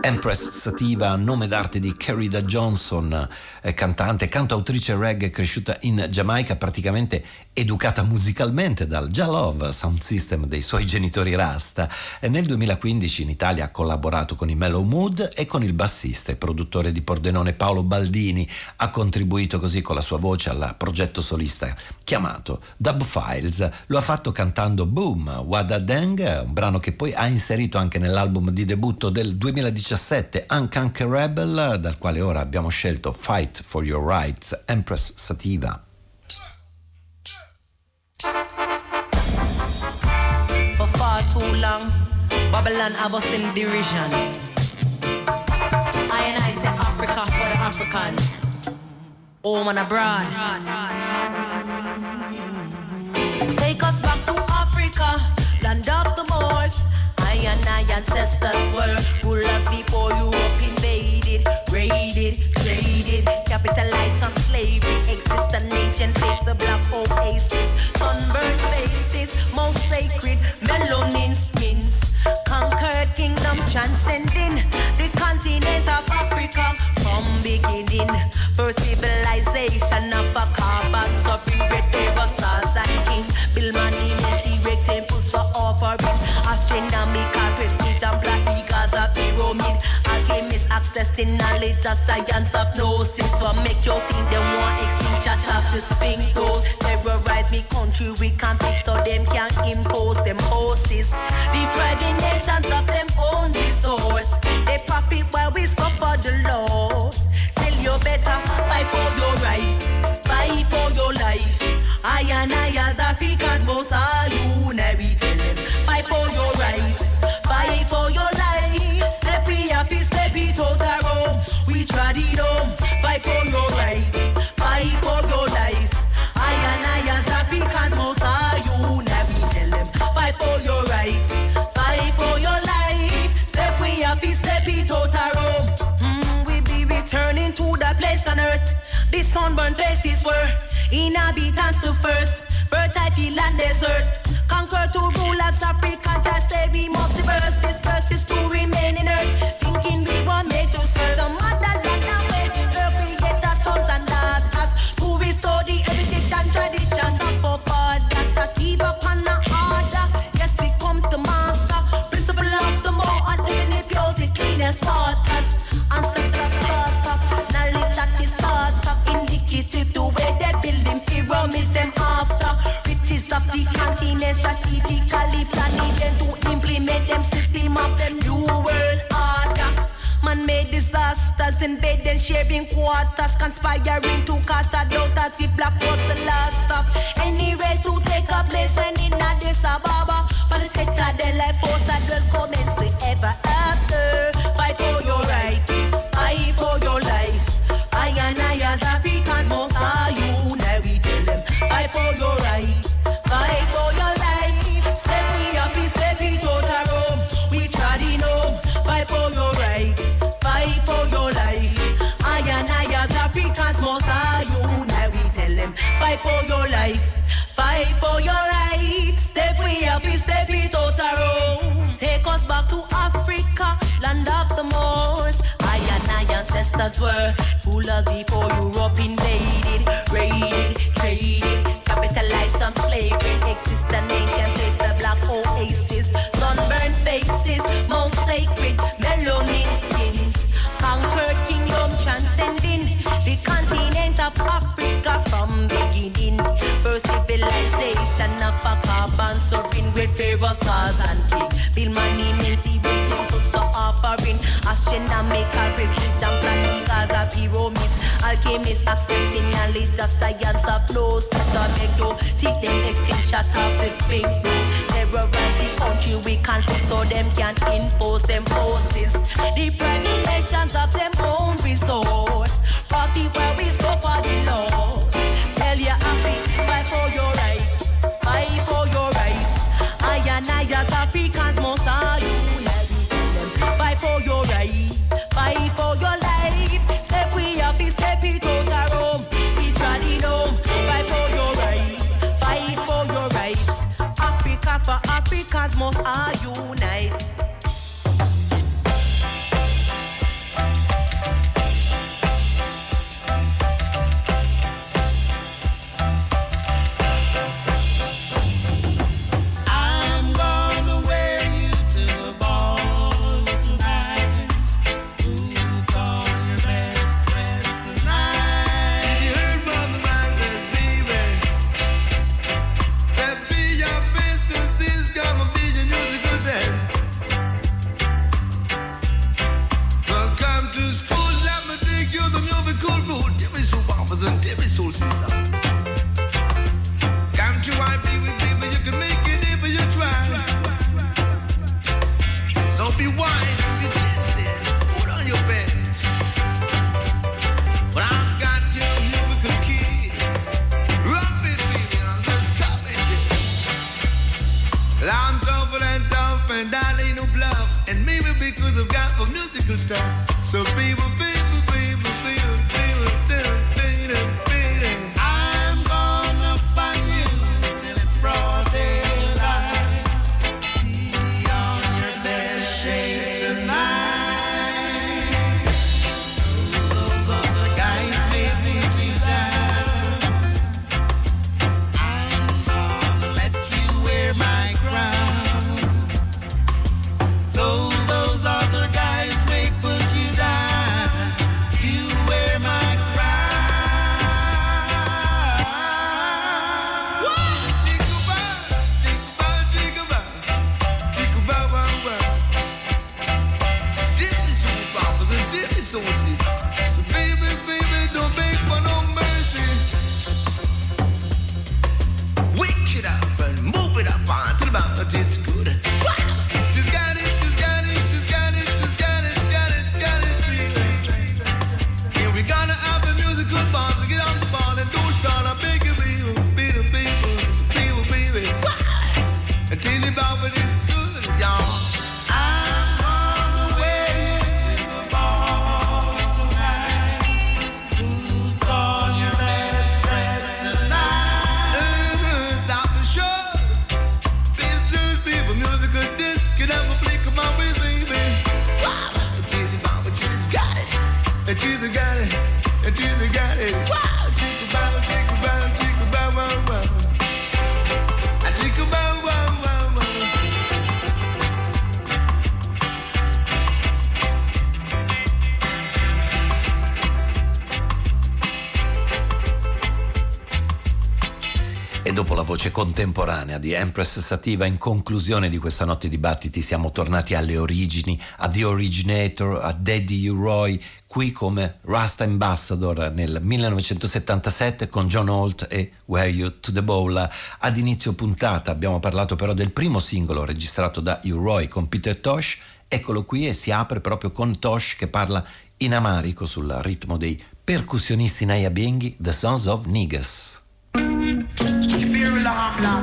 Empress Sativa, nome d'arte di Carida Johnson, eh, cantante, cantautrice reggae cresciuta in Giamaica, praticamente educata musicalmente dal Jalove Sound System dei suoi genitori Rasta. Nel 2015 in Italia ha collaborato con i Mellow Mood e con il bassista e produttore di Pordenone Paolo Baldini. Ha contribuito così con la sua voce al progetto solista chiamato Dub Files. Lo ha fatto cantando Boom, Wada Deng, un brano che poi ha inserito anche nell'album di debutto del 2017 Unconquerable, dal quale ora abbiamo scelto Fight for Your Rights, Empress Sativa. For far too long, Babylon have us in derision. I and I say Africa for the Africans. Home and abroad. Take us back to Africa, land of the Moors. I and I ancestors the black oasis, sunburned faces, most sacred, melanin skins. Conquered kingdom transcending the continent of Africa from beginning. First civilization of a carbon suffering great pharaohs, stars and kings. Build monuments, erect temples for offering. Astronomical precision, black accessing knowledge of science of gnosis. For make your team, they want extinction of the rose. Terrorize me country, we can't fix so them can impose them horses. Depriving nations of them own resource. They profit while we suffer the loss. Tell you better, fight for your rights, fight for your life. I and I The sunburned places were inhabitants to first. Fertile field and desert. Conquer to rule as Africans. I say we must reverse this verse invading sharing quarters, conspiring to cast a doubt as if black was the last of any race to take a place when in Addis Ababa. But the sector they force Astronomical precision, as a pyramids. Alchemists accessing knowledge of science of flow. So make you take them extinction of the spring rules. Terrorize the country, we can't so them can impose them forces. Depriving nations of them own resource. Party where we suffer the loss. sister. So be with contemporanea di Empress Sativa, in conclusione di questa notte di dibattiti, siamo tornati alle origini, a The Originator, a Daddy U. Roy, qui come Rasta Ambassador nel 1977 con John Holt e Were You to the Bowl. Ad inizio puntata abbiamo parlato però del primo singolo registrato da U. Roy con Peter Tosh. Eccolo qui e si apre proprio con Tosh che parla in amarico sul ritmo dei percussionisti Nayabinghi, The Sons of Niggas hamla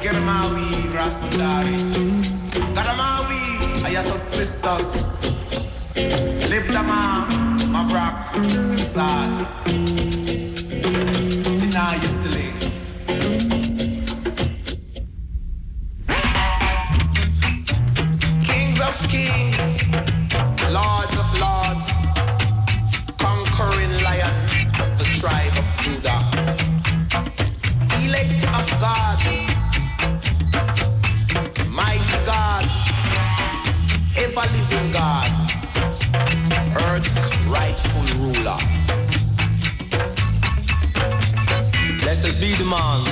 Germawi Rasmutari Gadamawi Ayasus Christus Libdama Mabrak Isad Tina Yesterday. Kings of Kings Lords of God, mighty God, ever living God, earth's rightful ruler. Blessed be the man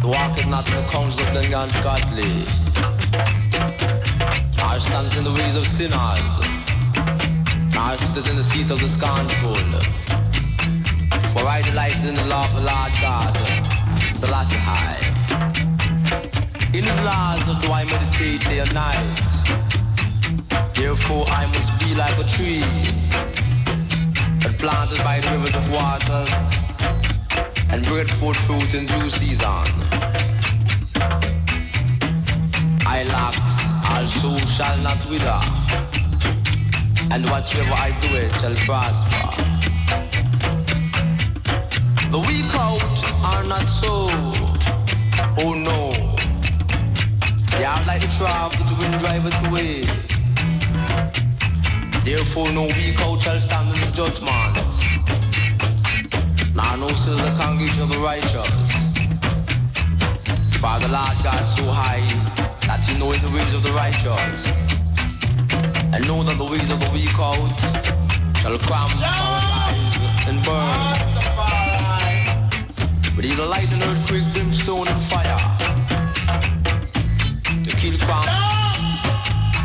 who walketh not in the counsel of the ungodly, nor standeth in the ways of sinners, nor sitteth in the seat of the scornful. For I delight in the law of the Lord God, Selassie high. In his laws do I meditate day and night. Therefore I must be like a tree that planted by the rivers of water and bringeth forth fruit in due season. I locks also shall not wither, and whatsoever I do it shall prosper. The weak out are not so. Oh no. They are like the trough that the wind driveth away. Therefore no weak out shall stand in the judgment. Nor no sins the congregation of the righteous. For the Lord God so high that he knoweth the ways of the righteous. And know that the ways of the weak out shall come paralyze and burn. But either lightning, earthquake, brimstone, and fire. To kill crown.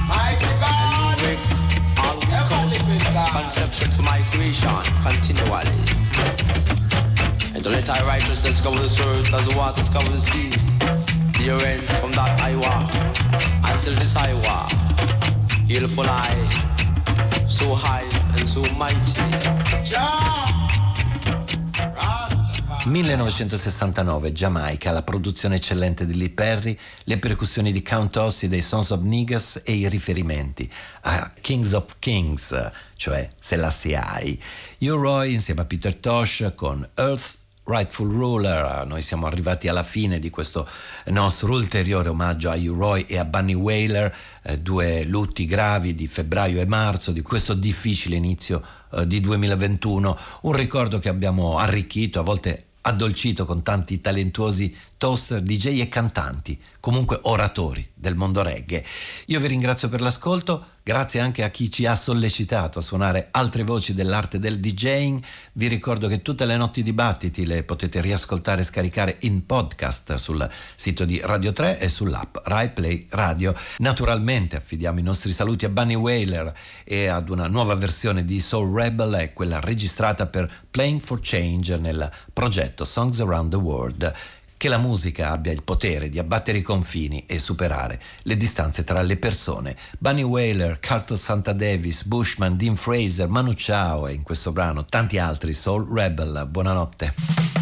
Mighty God, And all we come. exception to my creation continually. And to let thy righteousness cover the earth as the waters cover the sea. The ends from that I war until this I war. Healful I, so high and so mighty. Jah! 1969, Giamaica, la produzione eccellente di Lee Perry, le percussioni di Count Ossie dei Sons of Niggas e i riferimenti a Kings of Kings, cioè Selassie I. Hugh Roy insieme a Peter Tosh con Earth Rightful Ruler, noi siamo arrivati alla fine di questo nostro ulteriore omaggio a Hugh Roy e a Bunny Whaler, eh, due lutti gravi di febbraio e marzo di questo difficile inizio eh, di 2021, un ricordo che abbiamo arricchito, a volte addolcito con tanti talentuosi toaster, DJ e cantanti, comunque oratori del mondo reggae. Io vi ringrazio per l'ascolto, grazie anche a chi ci ha sollecitato a suonare altre voci dell'arte del DJing. Vi ricordo che tutte le notti dibattiti le potete riascoltare e scaricare in podcast sul sito di Radio 3 e sull'app Rai Play Radio. Naturalmente affidiamo i nostri saluti a Bunny Whaler e ad una nuova versione di Soul Rebel, quella registrata per Playing for Change nel progetto Songs Around the World che la musica abbia il potere di abbattere i confini e superare le distanze tra le persone. Bunny Whaler, Carter Santa Davis, Bushman, Dean Fraser, Manu Chao e in questo brano tanti altri Soul Rebel. Buonanotte.